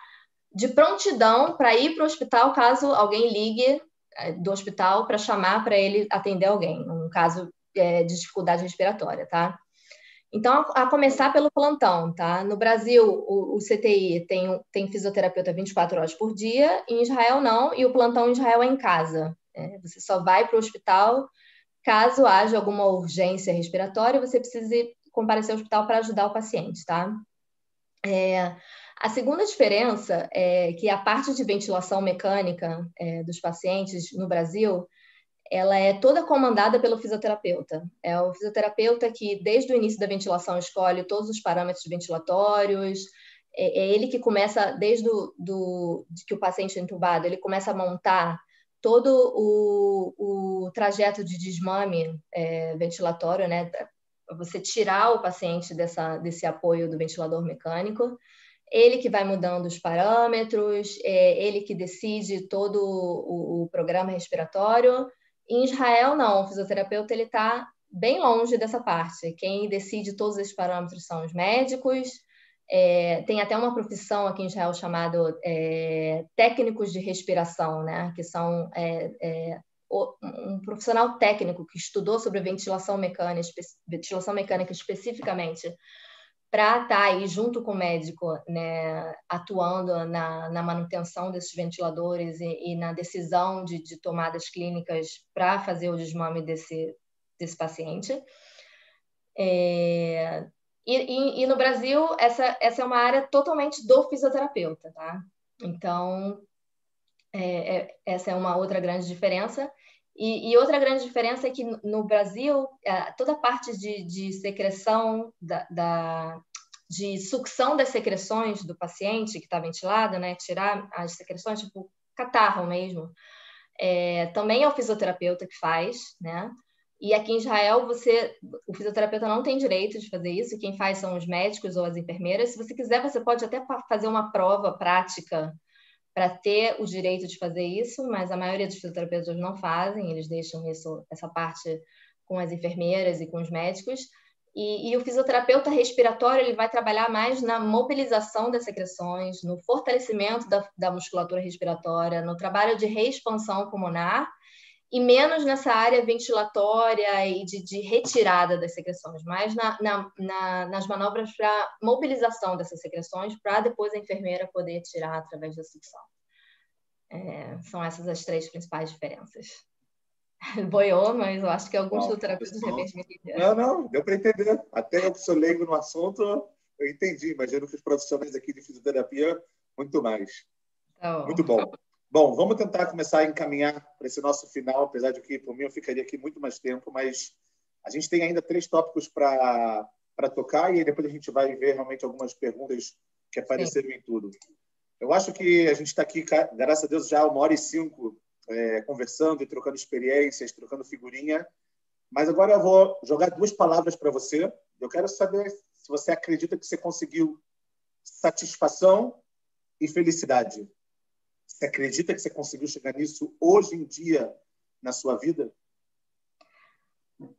de prontidão para ir para o hospital caso alguém ligue eh, do hospital para chamar para ele atender alguém, um caso é, de dificuldade respiratória, tá? Então, a começar pelo plantão, tá? No Brasil, o, o CTI tem, tem fisioterapeuta 24 horas por dia, em Israel não, e o plantão em Israel é em casa. É, você só vai para o hospital caso haja alguma urgência respiratória, você precise comparecer ao hospital para ajudar o paciente, tá? É, a segunda diferença é que a parte de ventilação mecânica é, dos pacientes no Brasil ela é toda comandada pelo fisioterapeuta. É o fisioterapeuta que, desde o início da ventilação, escolhe todos os parâmetros ventilatórios. É, é ele que começa, desde do, do, de que o paciente é entubado, ele começa a montar todo o, o trajeto de desmame é, ventilatório, né? Você tirar o paciente dessa, desse apoio do ventilador mecânico. Ele que vai mudando os parâmetros, é ele que decide todo o, o programa respiratório em Israel, não. O fisioterapeuta ele está bem longe dessa parte. Quem decide todos esses parâmetros são os médicos. É, tem até uma profissão aqui em Israel chamado é, técnicos de respiração, né? Que são é, é um profissional técnico que estudou sobre ventilação mecânica, ventilação mecânica especificamente para estar tá aí junto com o médico, né, atuando na, na manutenção desses ventiladores e, e na decisão de, de tomadas clínicas para fazer o desmame desse, desse paciente. É, e, e, e, no Brasil, essa, essa é uma área totalmente do fisioterapeuta, tá? Então, é, é, essa é uma outra grande diferença. E, e, outra grande diferença é que no Brasil, é, toda a parte de, de secreção, da, da, de sucção das secreções do paciente que está ventilado, né, tirar as secreções, tipo catarro mesmo, é, também é o fisioterapeuta que faz, né? E aqui em Israel, você, o fisioterapeuta não tem direito de fazer isso, quem faz são os médicos ou as enfermeiras. Se você quiser, você pode até fazer uma prova prática para ter o direito de fazer isso, mas a maioria dos fisioterapeutas não fazem, eles deixam isso, essa parte com as enfermeiras e com os médicos. E, e, o fisioterapeuta respiratório ele vai trabalhar mais na mobilização das secreções, no fortalecimento da, da musculatura respiratória, no trabalho de reexpansão pulmonar e menos nessa área ventilatória e de, de retirada das secreções, mais na, na, na, nas manobras para mobilização dessas secreções, para depois a enfermeira poder tirar através da sucção. É, são essas as três principais diferenças. Boiou, mas eu acho que alguns não, terapeutas de repente me entenderam. Não, não, deu para entender. Até eu que sou leigo no assunto, eu entendi. Imagino que os profissionais aqui de fisioterapia, muito mais. Tá bom. Muito bom. Bom, vamos tentar começar a encaminhar para esse nosso final, apesar de que, por mim, eu ficaria aqui muito mais tempo, mas a gente tem ainda três tópicos para tocar e depois a gente vai ver realmente algumas perguntas que apareceram Sim. em tudo. Eu acho que a gente está aqui, graças a Deus, já uma hora e cinco é, conversando e trocando experiências, trocando figurinha. Mas agora eu vou jogar duas palavras para você. Eu quero saber se você acredita que você conseguiu satisfação e felicidade. Você acredita que você conseguiu chegar nisso hoje em dia na sua vida?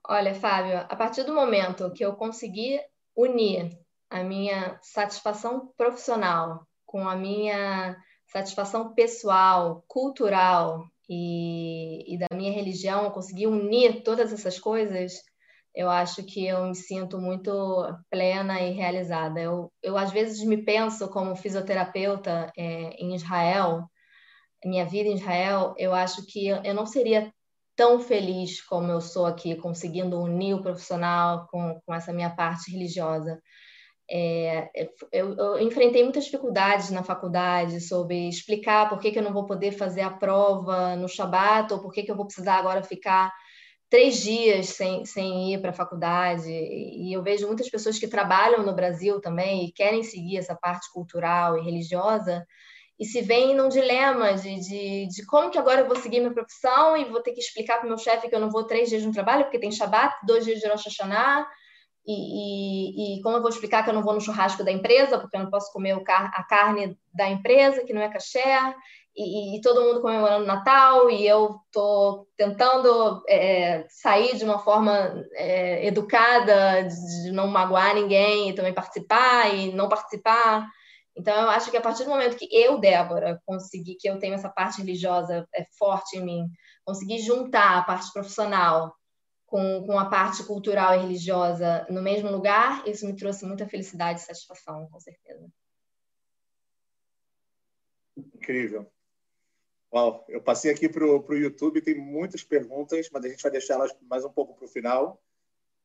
Olha, Fábio, a partir do momento que eu consegui unir a minha satisfação profissional com a minha satisfação pessoal, cultural e, e da minha religião, eu consegui unir todas essas coisas, eu acho que eu me sinto muito plena e realizada. Eu, eu às vezes me penso como fisioterapeuta é, em Israel minha vida em Israel, eu acho que eu não seria tão feliz como eu sou aqui, conseguindo unir o profissional com, com essa minha parte religiosa. É, eu, eu, enfrentei muitas dificuldades na faculdade sobre explicar por que, que eu não vou poder fazer a prova no Shabat ou por que, que eu vou precisar agora ficar três dias sem, sem ir para a faculdade. E eu vejo muitas pessoas que trabalham no Brasil também e querem seguir essa parte cultural e religiosa e se veem num dilema de, de, de, como que agora eu vou seguir minha profissão e vou ter que explicar para o meu chefe que eu não vou três dias no trabalho, porque tem Shabat, dois dias de Rosh Hashanah, e, e, e, como eu vou explicar que eu não vou no churrasco da empresa, porque eu não posso comer a carne da empresa, que não é caché, e, e todo mundo comemorando Natal, e eu estou tentando é, sair de uma forma é, educada, de não magoar ninguém, e também participar, e não participar. Então, eu acho que a partir do momento que eu, Débora, consegui, que eu tenho essa parte religiosa é, forte em mim, consegui juntar a parte profissional com, com a parte cultural e religiosa no mesmo lugar, isso me trouxe muita felicidade e satisfação, com certeza. Incrível. Uau, eu passei aqui para o YouTube, tem muitas perguntas, mas a gente vai deixar elas mais um pouco para o final.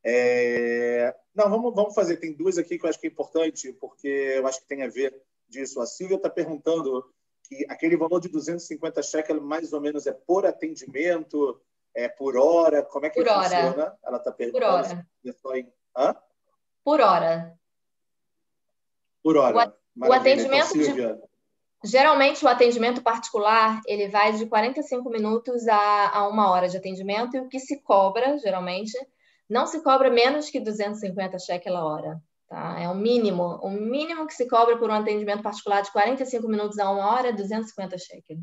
É... Não, vamos, vamos fazer. Tem duas aqui que eu acho que é importante, porque eu acho que tem a ver disso. A Silvia está perguntando que aquele valor de 250 shekel mais ou menos é por atendimento, é por hora, como é que por funciona? Hora. Ela está perguntando. Por hora. É em... Hã? Por hora. Por hora. O, o atendimento então, de... Geralmente, o atendimento particular ele vai de 45 minutos a, a uma hora de atendimento e o que se cobra, geralmente, não se cobra menos que 250 shekel a hora. Tá? É o mínimo. O mínimo que se cobra por um atendimento particular de 45 minutos a uma hora é 250 shekel.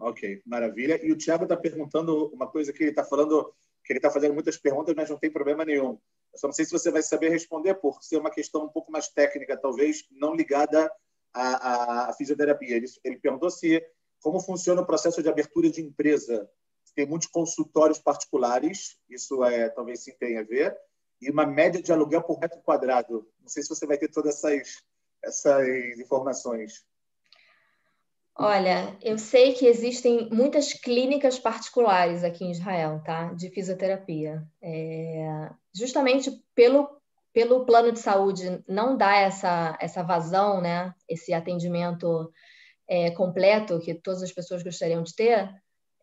Ok, maravilha. E o Thiago está perguntando uma coisa que ele está falando que ele está fazendo muitas perguntas, mas não tem problema nenhum. Eu só não sei se você vai saber responder, por ser uma questão um pouco mais técnica, talvez não ligada à, à, à fisioterapia. Ele, ele perguntou se como funciona o processo de abertura de empresa. Tem muitos consultórios particulares, isso é talvez sim tenha a ver, e uma média de aluguel por metro quadrado. Não sei se você vai ter todas essas, essas informações. Olha, eu sei que existem muitas clínicas particulares aqui em Israel, tá? De fisioterapia. É, justamente pelo, pelo plano de saúde não dar essa, essa vazão, né? Esse atendimento é, completo que todas as pessoas gostariam de ter,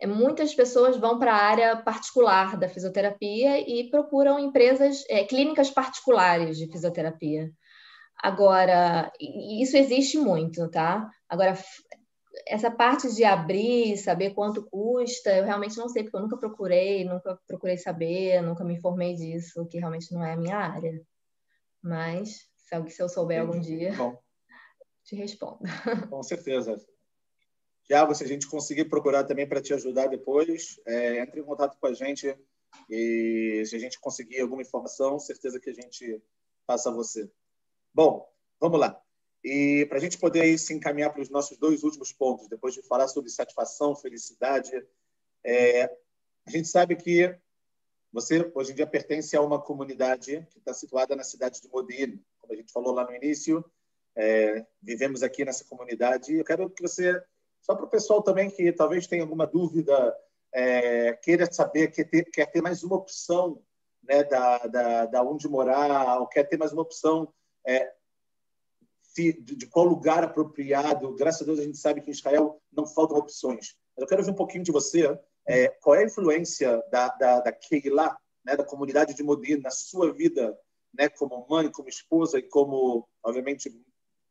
muitas pessoas vão para a área particular da fisioterapia e procuram empresas, é, clínicas particulares de fisioterapia. Agora, isso existe muito, tá? Agora, essa parte de abrir, saber quanto custa, eu realmente não sei, porque eu nunca procurei, nunca procurei saber, nunca me informei disso, que realmente não é a minha área. Mas, se eu souber algum dia, Bom. te respondo. Com certeza. Tiago, se a gente conseguir procurar também para te ajudar depois, é, entre em contato com a gente e se a gente conseguir alguma informação, certeza que a gente passa a você. Bom, vamos lá. E para a gente poder aí se encaminhar para os nossos dois últimos pontos, depois de falar sobre satisfação, felicidade, é, a gente sabe que você hoje em dia pertence a uma comunidade que está situada na cidade de Modena, como a gente falou lá no início. É, vivemos aqui nessa comunidade. Eu quero que você, só para o pessoal também que talvez tenha alguma dúvida, é, queira saber, quer ter, quer ter mais uma opção né, da, da, da onde morar, ou quer ter mais uma opção é, de, de, qual lugar apropriado. Graças a Deus a gente sabe que em Israel não faltam opções. Mas eu quero ver um pouquinho de você. É, qual é a influência da, da, da né, da comunidade de Modena, na sua vida, né, como mãe, como esposa e como, obviamente,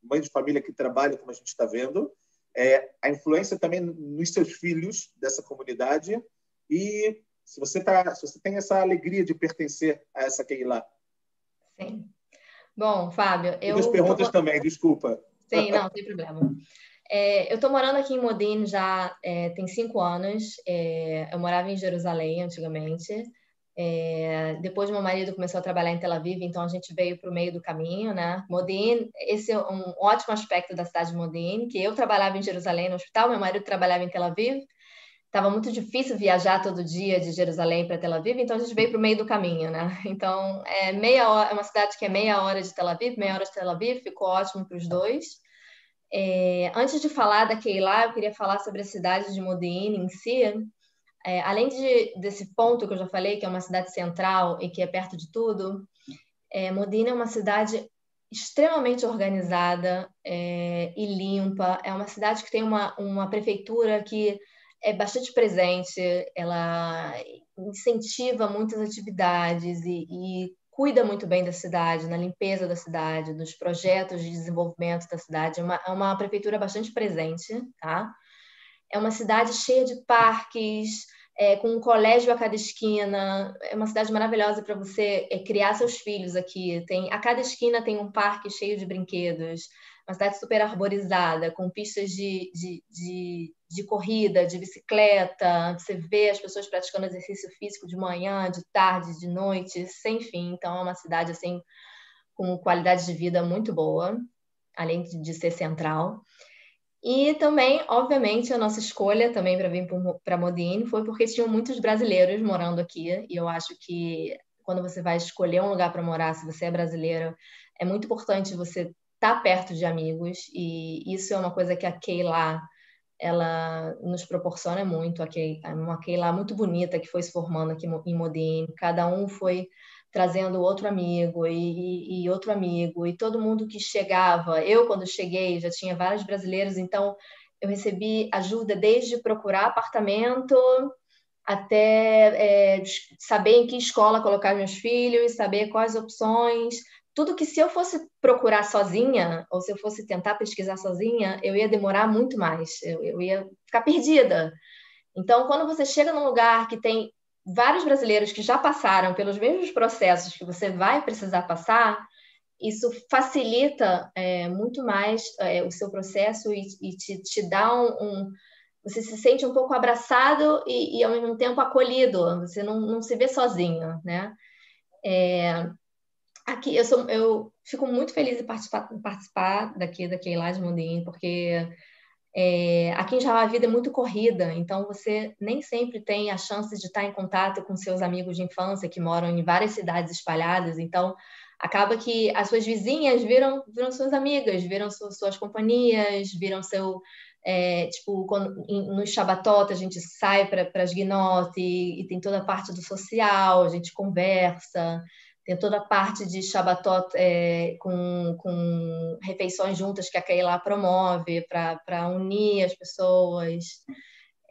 mãe de família que trabalha, como a gente está vendo? É, a influência também nos seus filhos dessa comunidade e se você tá, se você tem essa alegria de pertencer a essa Keilah. Sim. Bom, Fábio, eu. Duas perguntas tô... também, desculpa. Sim, não, tem problema. É, eu estou morando aqui em Modin já é, tem cinco anos. É, eu morava em Jerusalém antigamente. É, depois meu marido começou a trabalhar em Tel Aviv, então a gente veio para o meio do caminho, né? Modin, esse é um ótimo aspecto da cidade de Modin, que eu trabalhava em Jerusalém no hospital, meu marido trabalhava em Tel Aviv estava muito difícil viajar todo dia de Jerusalém para Tel Aviv, então a gente veio para o meio do caminho, né? Então é meia hora, é uma cidade que é meia hora de Tel Aviv, meia hora de Tel Aviv, ficou ótimo para os dois. É, antes de falar da Keilah, eu queria falar sobre a cidade de Modi'in em si. É, além de, desse ponto que eu já falei, que é uma cidade central e que é perto de tudo, é, Modi'in é uma cidade extremamente organizada é, e limpa. É uma cidade que tem uma, uma prefeitura que é bastante presente, ela incentiva muitas atividades e, e, cuida muito bem da cidade, na limpeza da cidade, dos projetos de desenvolvimento da cidade. É uma, é uma prefeitura bastante presente, tá? É uma cidade cheia de parques, é, com um colégio a cada esquina. É uma cidade maravilhosa para você é, criar seus filhos aqui. Tem a cada esquina tem um parque cheio de brinquedos uma cidade super arborizada, com pistas de, de, de, de, corrida, de bicicleta, você vê as pessoas praticando exercício físico de manhã, de tarde, de noite, sem fim. Então, é uma cidade assim com qualidade de vida muito boa, além de ser central. E também, obviamente, a nossa escolha também para vir para Modine foi porque tinham muitos brasileiros morando aqui, e eu acho que quando você vai escolher um lugar para morar, se você é brasileiro, é muito importante você estar tá perto de amigos e isso é uma coisa que a Keila ela nos proporciona muito, Keila, uma Keila muito bonita que foi se formando aqui em Modin, cada um foi trazendo outro amigo e, e, outro amigo e todo mundo que chegava, eu quando cheguei já tinha vários brasileiros, então eu recebi ajuda desde procurar apartamento até é, saber em que escola colocar meus filhos, saber quais opções, tudo que se eu fosse procurar sozinha, ou se eu fosse tentar pesquisar sozinha, eu ia demorar muito mais, eu, eu ia ficar perdida. Então, quando você chega num lugar que tem vários brasileiros que já passaram pelos mesmos processos que você vai precisar passar, isso facilita é, muito mais é, o seu processo e, e te, te, dá um, um, você se sente um pouco abraçado e, e ao mesmo tempo acolhido, você não, não se vê sozinho, né? É, aqui eu, sou, eu fico muito feliz de participar, participar daqui da Keila de Mundim, porque é, aqui em Java a vida é muito corrida, então você nem sempre tem a chance de estar em contato com seus amigos de infância que moram em várias cidades espalhadas, então acaba que as suas vizinhas viram, viram suas amigas, viram suas, suas companhias, viram seu. É, tipo, quando, no Shabatot a gente sai para as guinote e, e, tem toda a parte do social, a gente conversa, tem toda a parte de Shabatot é, com, com refeições juntas que a Keila promove para unir as pessoas.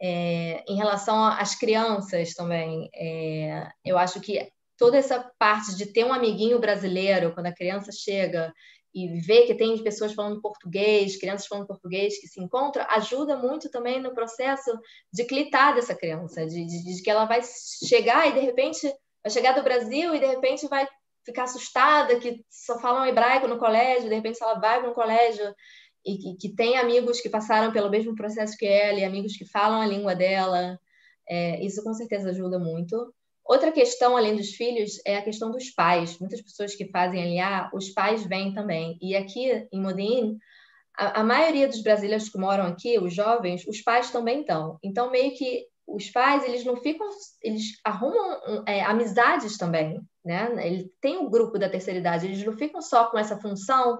É, em relação às crianças também, é, eu acho que toda essa parte de ter um amiguinho brasileiro quando a criança chega e vê que tem pessoas falando português, crianças falando português que se encontram, ajuda muito também no processo de clitar dessa criança, de, de, de, que ela vai chegar e de repente vai chegar do Brasil e de repente vai ficar assustada que só falam hebraico no colégio, de repente ela vai para um colégio e que, que, tem amigos que passaram pelo mesmo processo que ela e amigos que falam a língua dela, é, isso com certeza ajuda muito. Outra questão, além dos filhos, é a questão dos pais. Muitas pessoas que fazem aliar, os pais vêm também. E aqui em Modin, a, a, maioria dos brasileiros que moram aqui, os jovens, os pais também estão. Então, meio que os pais, eles não ficam, eles arrumam é, amizades também, né? Ele tem o um grupo da terceira idade, eles não ficam só com essa função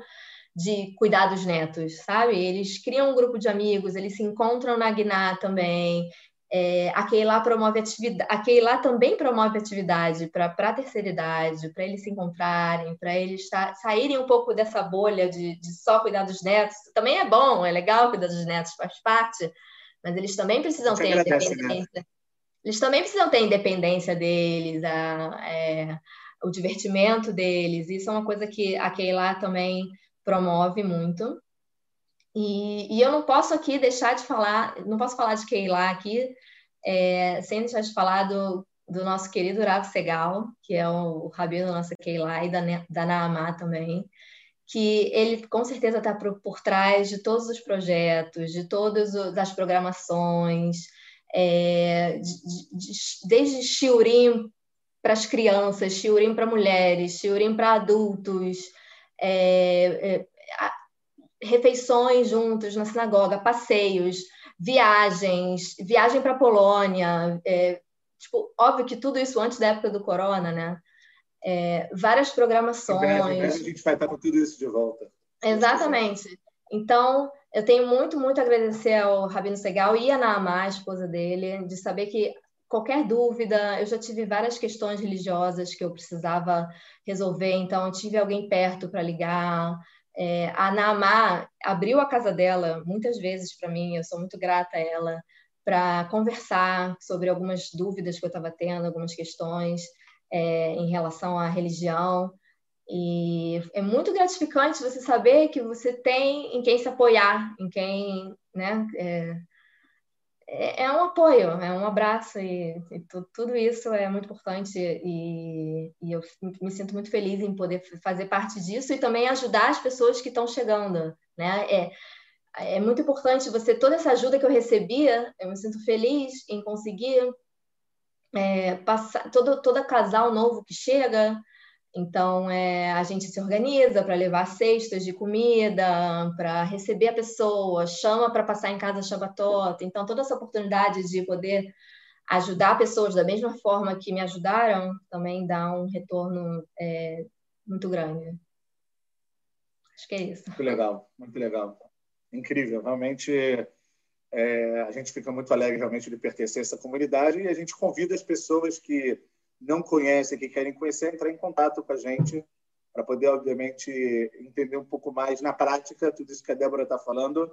de cuidar dos netos, sabe? Eles criam um grupo de amigos, eles se encontram na Guiná também, é, a Keila promove atividade, a Keila também promove atividade para a terceira idade, para eles se encontrarem, para eles saírem um pouco dessa bolha de, de, só cuidar dos netos. Também é bom, é legal cuidar dos netos, faz parte, mas eles também precisam ter né? independência. Né? Eles também precisam ter a independência deles, a, é, o divertimento deles. Isso é uma coisa que a Keila também promove muito. E, e, eu não posso aqui deixar de falar, não posso falar de Keila aqui, é, sem deixar de falar do, do nosso querido Rav Segal, que é o, o rabino da nossa Keila e da, da Naamá também, que ele com certeza está por, trás de todos os projetos, de todas as programações, é, de, de, desde shiurim para as crianças, shiurim para mulheres, shiurim para adultos, é, é, refeições juntos na sinagoga, passeios, viagens, viagem para a Polônia, é, tipo, óbvio que tudo isso antes da época do corona, né? É, várias programações. Em breve, a gente vai estar com tudo isso de volta. Exatamente. Então, eu tenho muito, muito a agradecer ao Rabino Segal e a Naamá, a esposa dele, de saber que qualquer dúvida, eu já tive várias questões religiosas que eu precisava resolver, então eu tive alguém perto para ligar, é, a Naamá abriu a casa dela muitas vezes para mim, eu sou muito grata a ela, para conversar sobre algumas dúvidas que eu estava tendo, algumas questões é, em relação à religião. E é muito gratificante você saber que você tem em quem se apoiar, em quem né, é, é, é um apoio, é um abraço e, e tudo isso é muito importante e, e, eu me sinto muito feliz em poder fazer parte disso e também ajudar as pessoas que estão chegando, né? É, é muito importante você toda essa ajuda que eu recebia, eu me sinto feliz em conseguir é, passar todo todo casal novo que chega então, é, a gente se organiza para levar cestas de comida, para receber a pessoa, chama para passar em casa Shabbatot. Então, toda essa oportunidade de poder ajudar pessoas da mesma forma que me ajudaram também dá um retorno é, muito grande. Acho que é isso. Muito legal, muito legal. Incrível. Realmente, é, a gente fica muito alegre realmente de pertencer a essa comunidade e a gente convida as pessoas que não conhecem, que querem conhecer, entrar em contato com a gente para poder, obviamente, entender um pouco mais na prática tudo isso que a Débora está falando,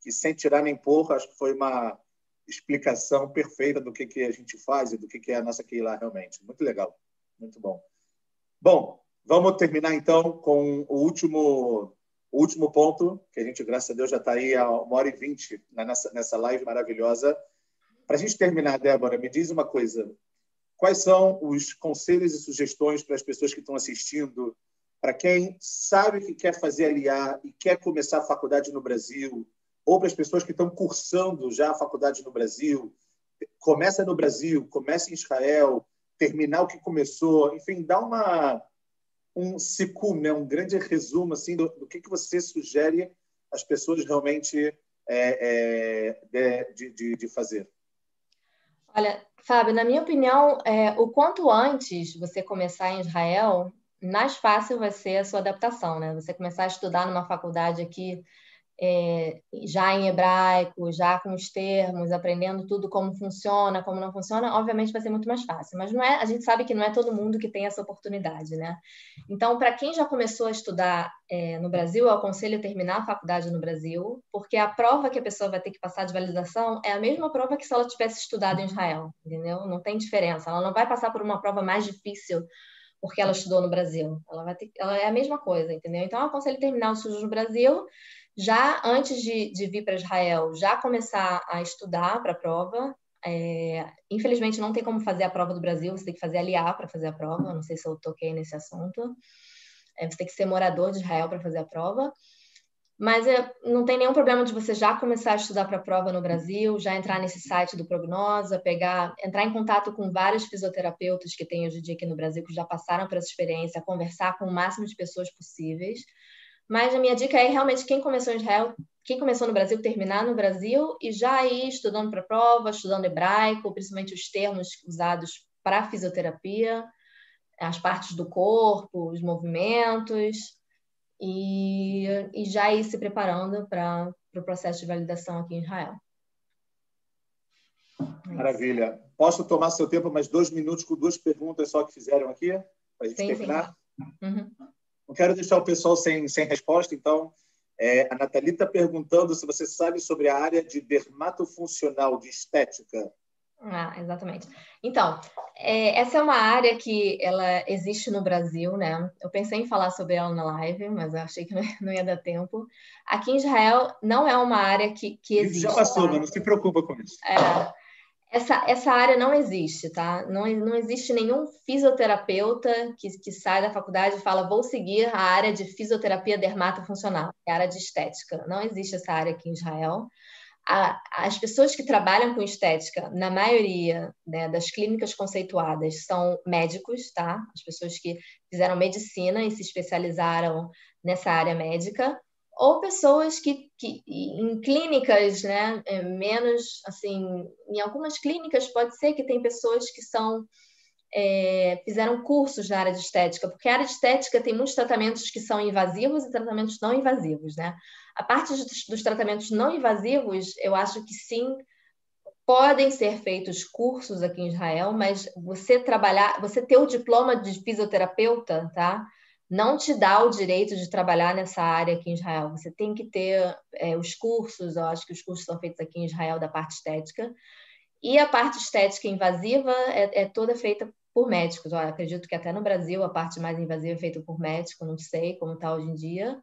que sem tirar nem pôr, acho que foi uma explicação perfeita do que, que a gente faz e do que, que é a nossa Keila realmente. Muito legal, muito bom. Bom, vamos terminar então com o último, o último ponto, que a gente, graças a Deus, já está aí a uma hora e vinte nessa, nessa live maravilhosa. Para a gente terminar, Débora, me diz uma coisa. Quais são os conselhos e sugestões para as pessoas que estão assistindo, para quem sabe que quer fazer aliar e quer começar a faculdade no Brasil, ou para as pessoas que estão cursando já a faculdade no Brasil, começa no Brasil, começa em Israel, terminar o que começou, enfim, dá uma um sicum, né, um grande resumo assim do, do que, que você sugere às pessoas realmente é, é, de, de, de, fazer. Olha, Fábio, na minha opinião, é, o quanto antes você começar em Israel, mais fácil vai ser a sua adaptação, né? Você começar a estudar numa faculdade aqui é, já em hebraico, já com os termos, aprendendo tudo como funciona, como não funciona, obviamente vai ser muito mais fácil. Mas não é, a gente sabe que não é todo mundo que tem essa oportunidade, né? Então, para quem já começou a estudar é, no Brasil, eu aconselho terminar a faculdade no Brasil, porque a prova que a pessoa vai ter que passar de validação é a mesma prova que se ela tivesse estudado em Israel, entendeu? Não tem diferença. Ela não vai passar por uma prova mais difícil porque ela estudou no Brasil. Ela vai ter, ela é a mesma coisa, entendeu? Então, eu aconselho terminar o estudos no Brasil já antes de, de vir para Israel, já começar a estudar para a prova. É, infelizmente, não tem como fazer a prova do Brasil, você tem que fazer aliar para fazer a prova. Não sei se eu toquei nesse assunto. É, você tem que ser morador de Israel para fazer a prova. Mas é, não tem nenhum problema de você já começar a estudar para a prova no Brasil, já entrar nesse site do Prognosa, pegar, entrar em contato com vários fisioterapeutas que tem hoje em dia aqui no Brasil, que já passaram por essa experiência, conversar com o máximo de pessoas possíveis. Mas a minha dica é realmente quem começou em Israel, quem começou no Brasil, terminar no Brasil e já ir estudando para a prova, estudando hebraico, principalmente os termos usados para fisioterapia, as partes do corpo, os movimentos, e, e já ir se preparando para o pro processo de validação aqui em Israel. É Maravilha. Posso tomar seu tempo mais dois minutos com duas perguntas só que fizeram aqui, para a gente sim, terminar? Sim. Uhum. Não quero deixar o pessoal sem, sem resposta, então é, a Nathalie está perguntando se você sabe sobre a área de dermatofuncional, de estética. Ah, exatamente. Então, é, essa é uma área que ela existe no Brasil, né? Eu pensei em falar sobre ela na live, mas eu achei que não ia, dar tempo. Aqui em Israel não é uma área que, que existe. Já passou, tá? mas não se preocupa com isso. É, essa, essa área não existe, tá? Não, não existe nenhum fisioterapeuta que, que sai da faculdade e fala vou seguir a área de fisioterapia dermatofuncional, que é a área de estética. Não existe essa área aqui em Israel. A, as pessoas que trabalham com estética, na maioria né, das clínicas conceituadas, são médicos, tá? As pessoas que fizeram medicina e se especializaram nessa área médica ou pessoas que, que em clínicas, né, é, menos assim, em algumas clínicas pode ser que tem pessoas que são é, fizeram cursos na área de estética, porque a área de estética tem muitos tratamentos que são invasivos e tratamentos não invasivos, né? A parte dos, dos tratamentos não invasivos, eu acho que sim, podem ser feitos cursos aqui em Israel, mas você trabalhar, você ter o diploma de fisioterapeuta, tá? Não te dá o direito de trabalhar nessa área aqui em Israel. Você tem que ter é, os cursos, eu acho que os cursos são feitos aqui em Israel da parte estética. E a parte estética invasiva é, é toda feita por médicos. Eu acredito que até no Brasil a parte mais invasiva é feita por médico, não sei como está hoje em dia.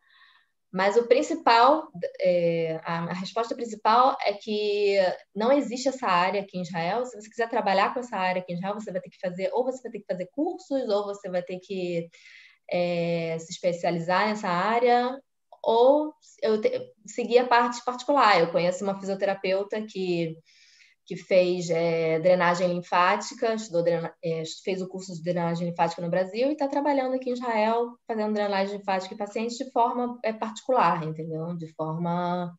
Mas o principal, é, a, resposta principal é que não existe essa área aqui em Israel. Se você quiser trabalhar com essa área aqui em Israel, você vai ter que fazer, ou você vai ter que fazer cursos, ou você vai ter que é, se especializar nessa área ou eu te, seguir a parte particular. Eu conheço uma fisioterapeuta que, que fez é, drenagem linfática, estudou drena, é, fez o curso de drenagem linfática no Brasil e está trabalhando aqui em Israel fazendo drenagem linfática em pacientes de forma é, particular, entendeu? De forma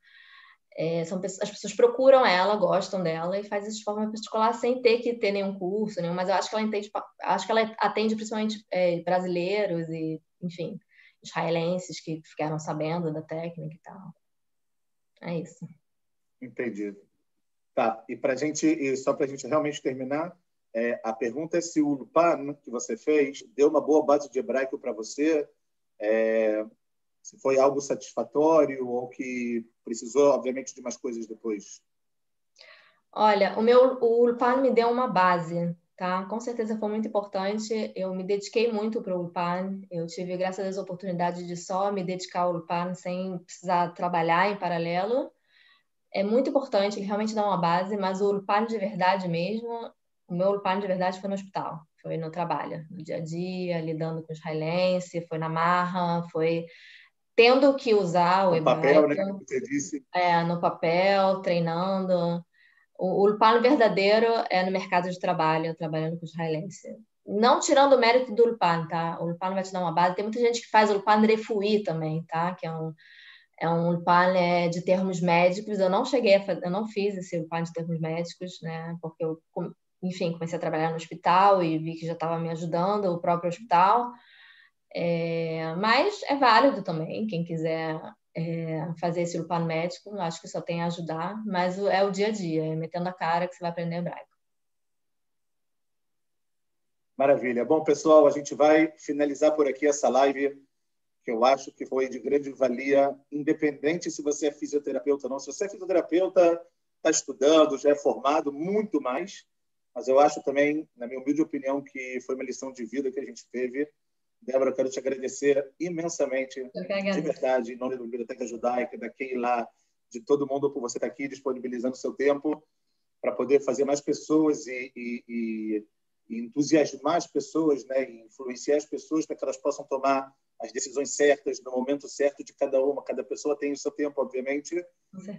é, são, as pessoas procuram ela, gostam dela e faz isso de forma particular sem ter que ter nenhum curso, nenhum, mas eu acho que ela entende, acho que ela atende principalmente é, brasileiros e, enfim, israelenses que ficaram sabendo da técnica e tal. É isso. Entendido. Tá, e para gente, e só para a gente realmente terminar, é, a pergunta é se o Lupan que você fez deu uma boa base de hebraico para você, é, se foi algo satisfatório ou que precisou, obviamente, de mais coisas depois? Olha, o meu o Ulpan me deu uma base, tá? Com certeza foi muito importante. Eu me dediquei muito para o Ulpan. Eu tive, graças a Deus, a oportunidade de só me dedicar ao Ulpan sem precisar trabalhar em paralelo. É muito importante, ele realmente dá uma base, mas o Ulpan de verdade mesmo, o meu Ulpan de verdade foi no hospital, foi no trabalho, no dia a dia, lidando com os israelenses, foi na marra, foi tendo que usar o no papel, né? Você disse. É, no papel, treinando. O, o Ulpan verdadeiro é no mercado de trabalho, trabalhando com israelense. Não tirando o mérito do Ulpan, tá? O Ulpan vai te dar uma base. Tem muita gente que faz o Ulpan Refuí também, tá? Que é um, é um Ulpan é, de termos médicos. Eu não cheguei a fazer, eu não fiz esse Ulpan de termos médicos, né? Porque eu, enfim, comecei a trabalhar no hospital e vi que já estava me ajudando o próprio hospital. É, mas é válido também, quem quiser é, fazer esse Ulpan médico, acho que só tem a ajudar, mas é o dia a dia, é metendo a cara que você vai aprender hebraico. Maravilha. Bom, pessoal, a gente vai finalizar por aqui essa live, que eu acho que foi de grande valia, independente se você é fisioterapeuta ou não. Se você é fisioterapeuta, está estudando, já é formado, muito mais. Mas eu acho também, na minha humilde opinião, que foi uma lição de vida que a gente teve. Débora, eu quero te agradecer imensamente, de verdade, em nome da Biblioteca Judaica, da Keila, de todo mundo, por você estar aqui disponibilizando seu tempo para poder fazer mais pessoas e, e, e, entusiasmar as pessoas, né, e influenciar as pessoas para que elas possam tomar as decisões certas no momento certo de cada uma. Cada pessoa tem o seu tempo, obviamente.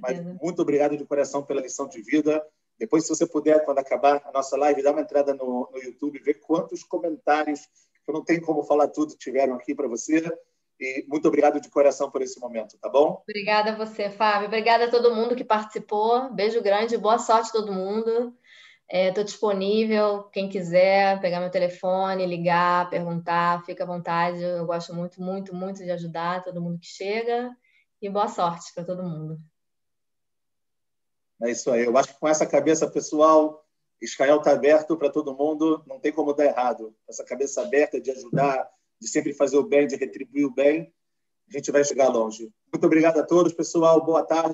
Mas muito obrigado de coração pela lição de vida. Depois, se você puder, quando acabar a nossa live, dá uma entrada no, no YouTube, ver quantos comentários, eu não tenho como falar tudo, tiveram aqui para você. E muito obrigado de coração por esse momento, tá bom? Obrigada a você, Fábio. Obrigada a todo mundo que participou. Beijo grande, boa sorte a todo mundo. Estou é, disponível. Quem quiser pegar meu telefone, ligar, perguntar, fica à vontade. Eu gosto muito, muito, muito de ajudar todo mundo que chega. E boa sorte para todo mundo. É isso aí. Eu acho que com essa cabeça pessoal, Israel está aberto para todo mundo, não tem como dar errado. Essa cabeça aberta de ajudar, de sempre fazer o bem, de retribuir o bem, a gente vai chegar longe. Muito obrigado a todos, pessoal. Boa tarde.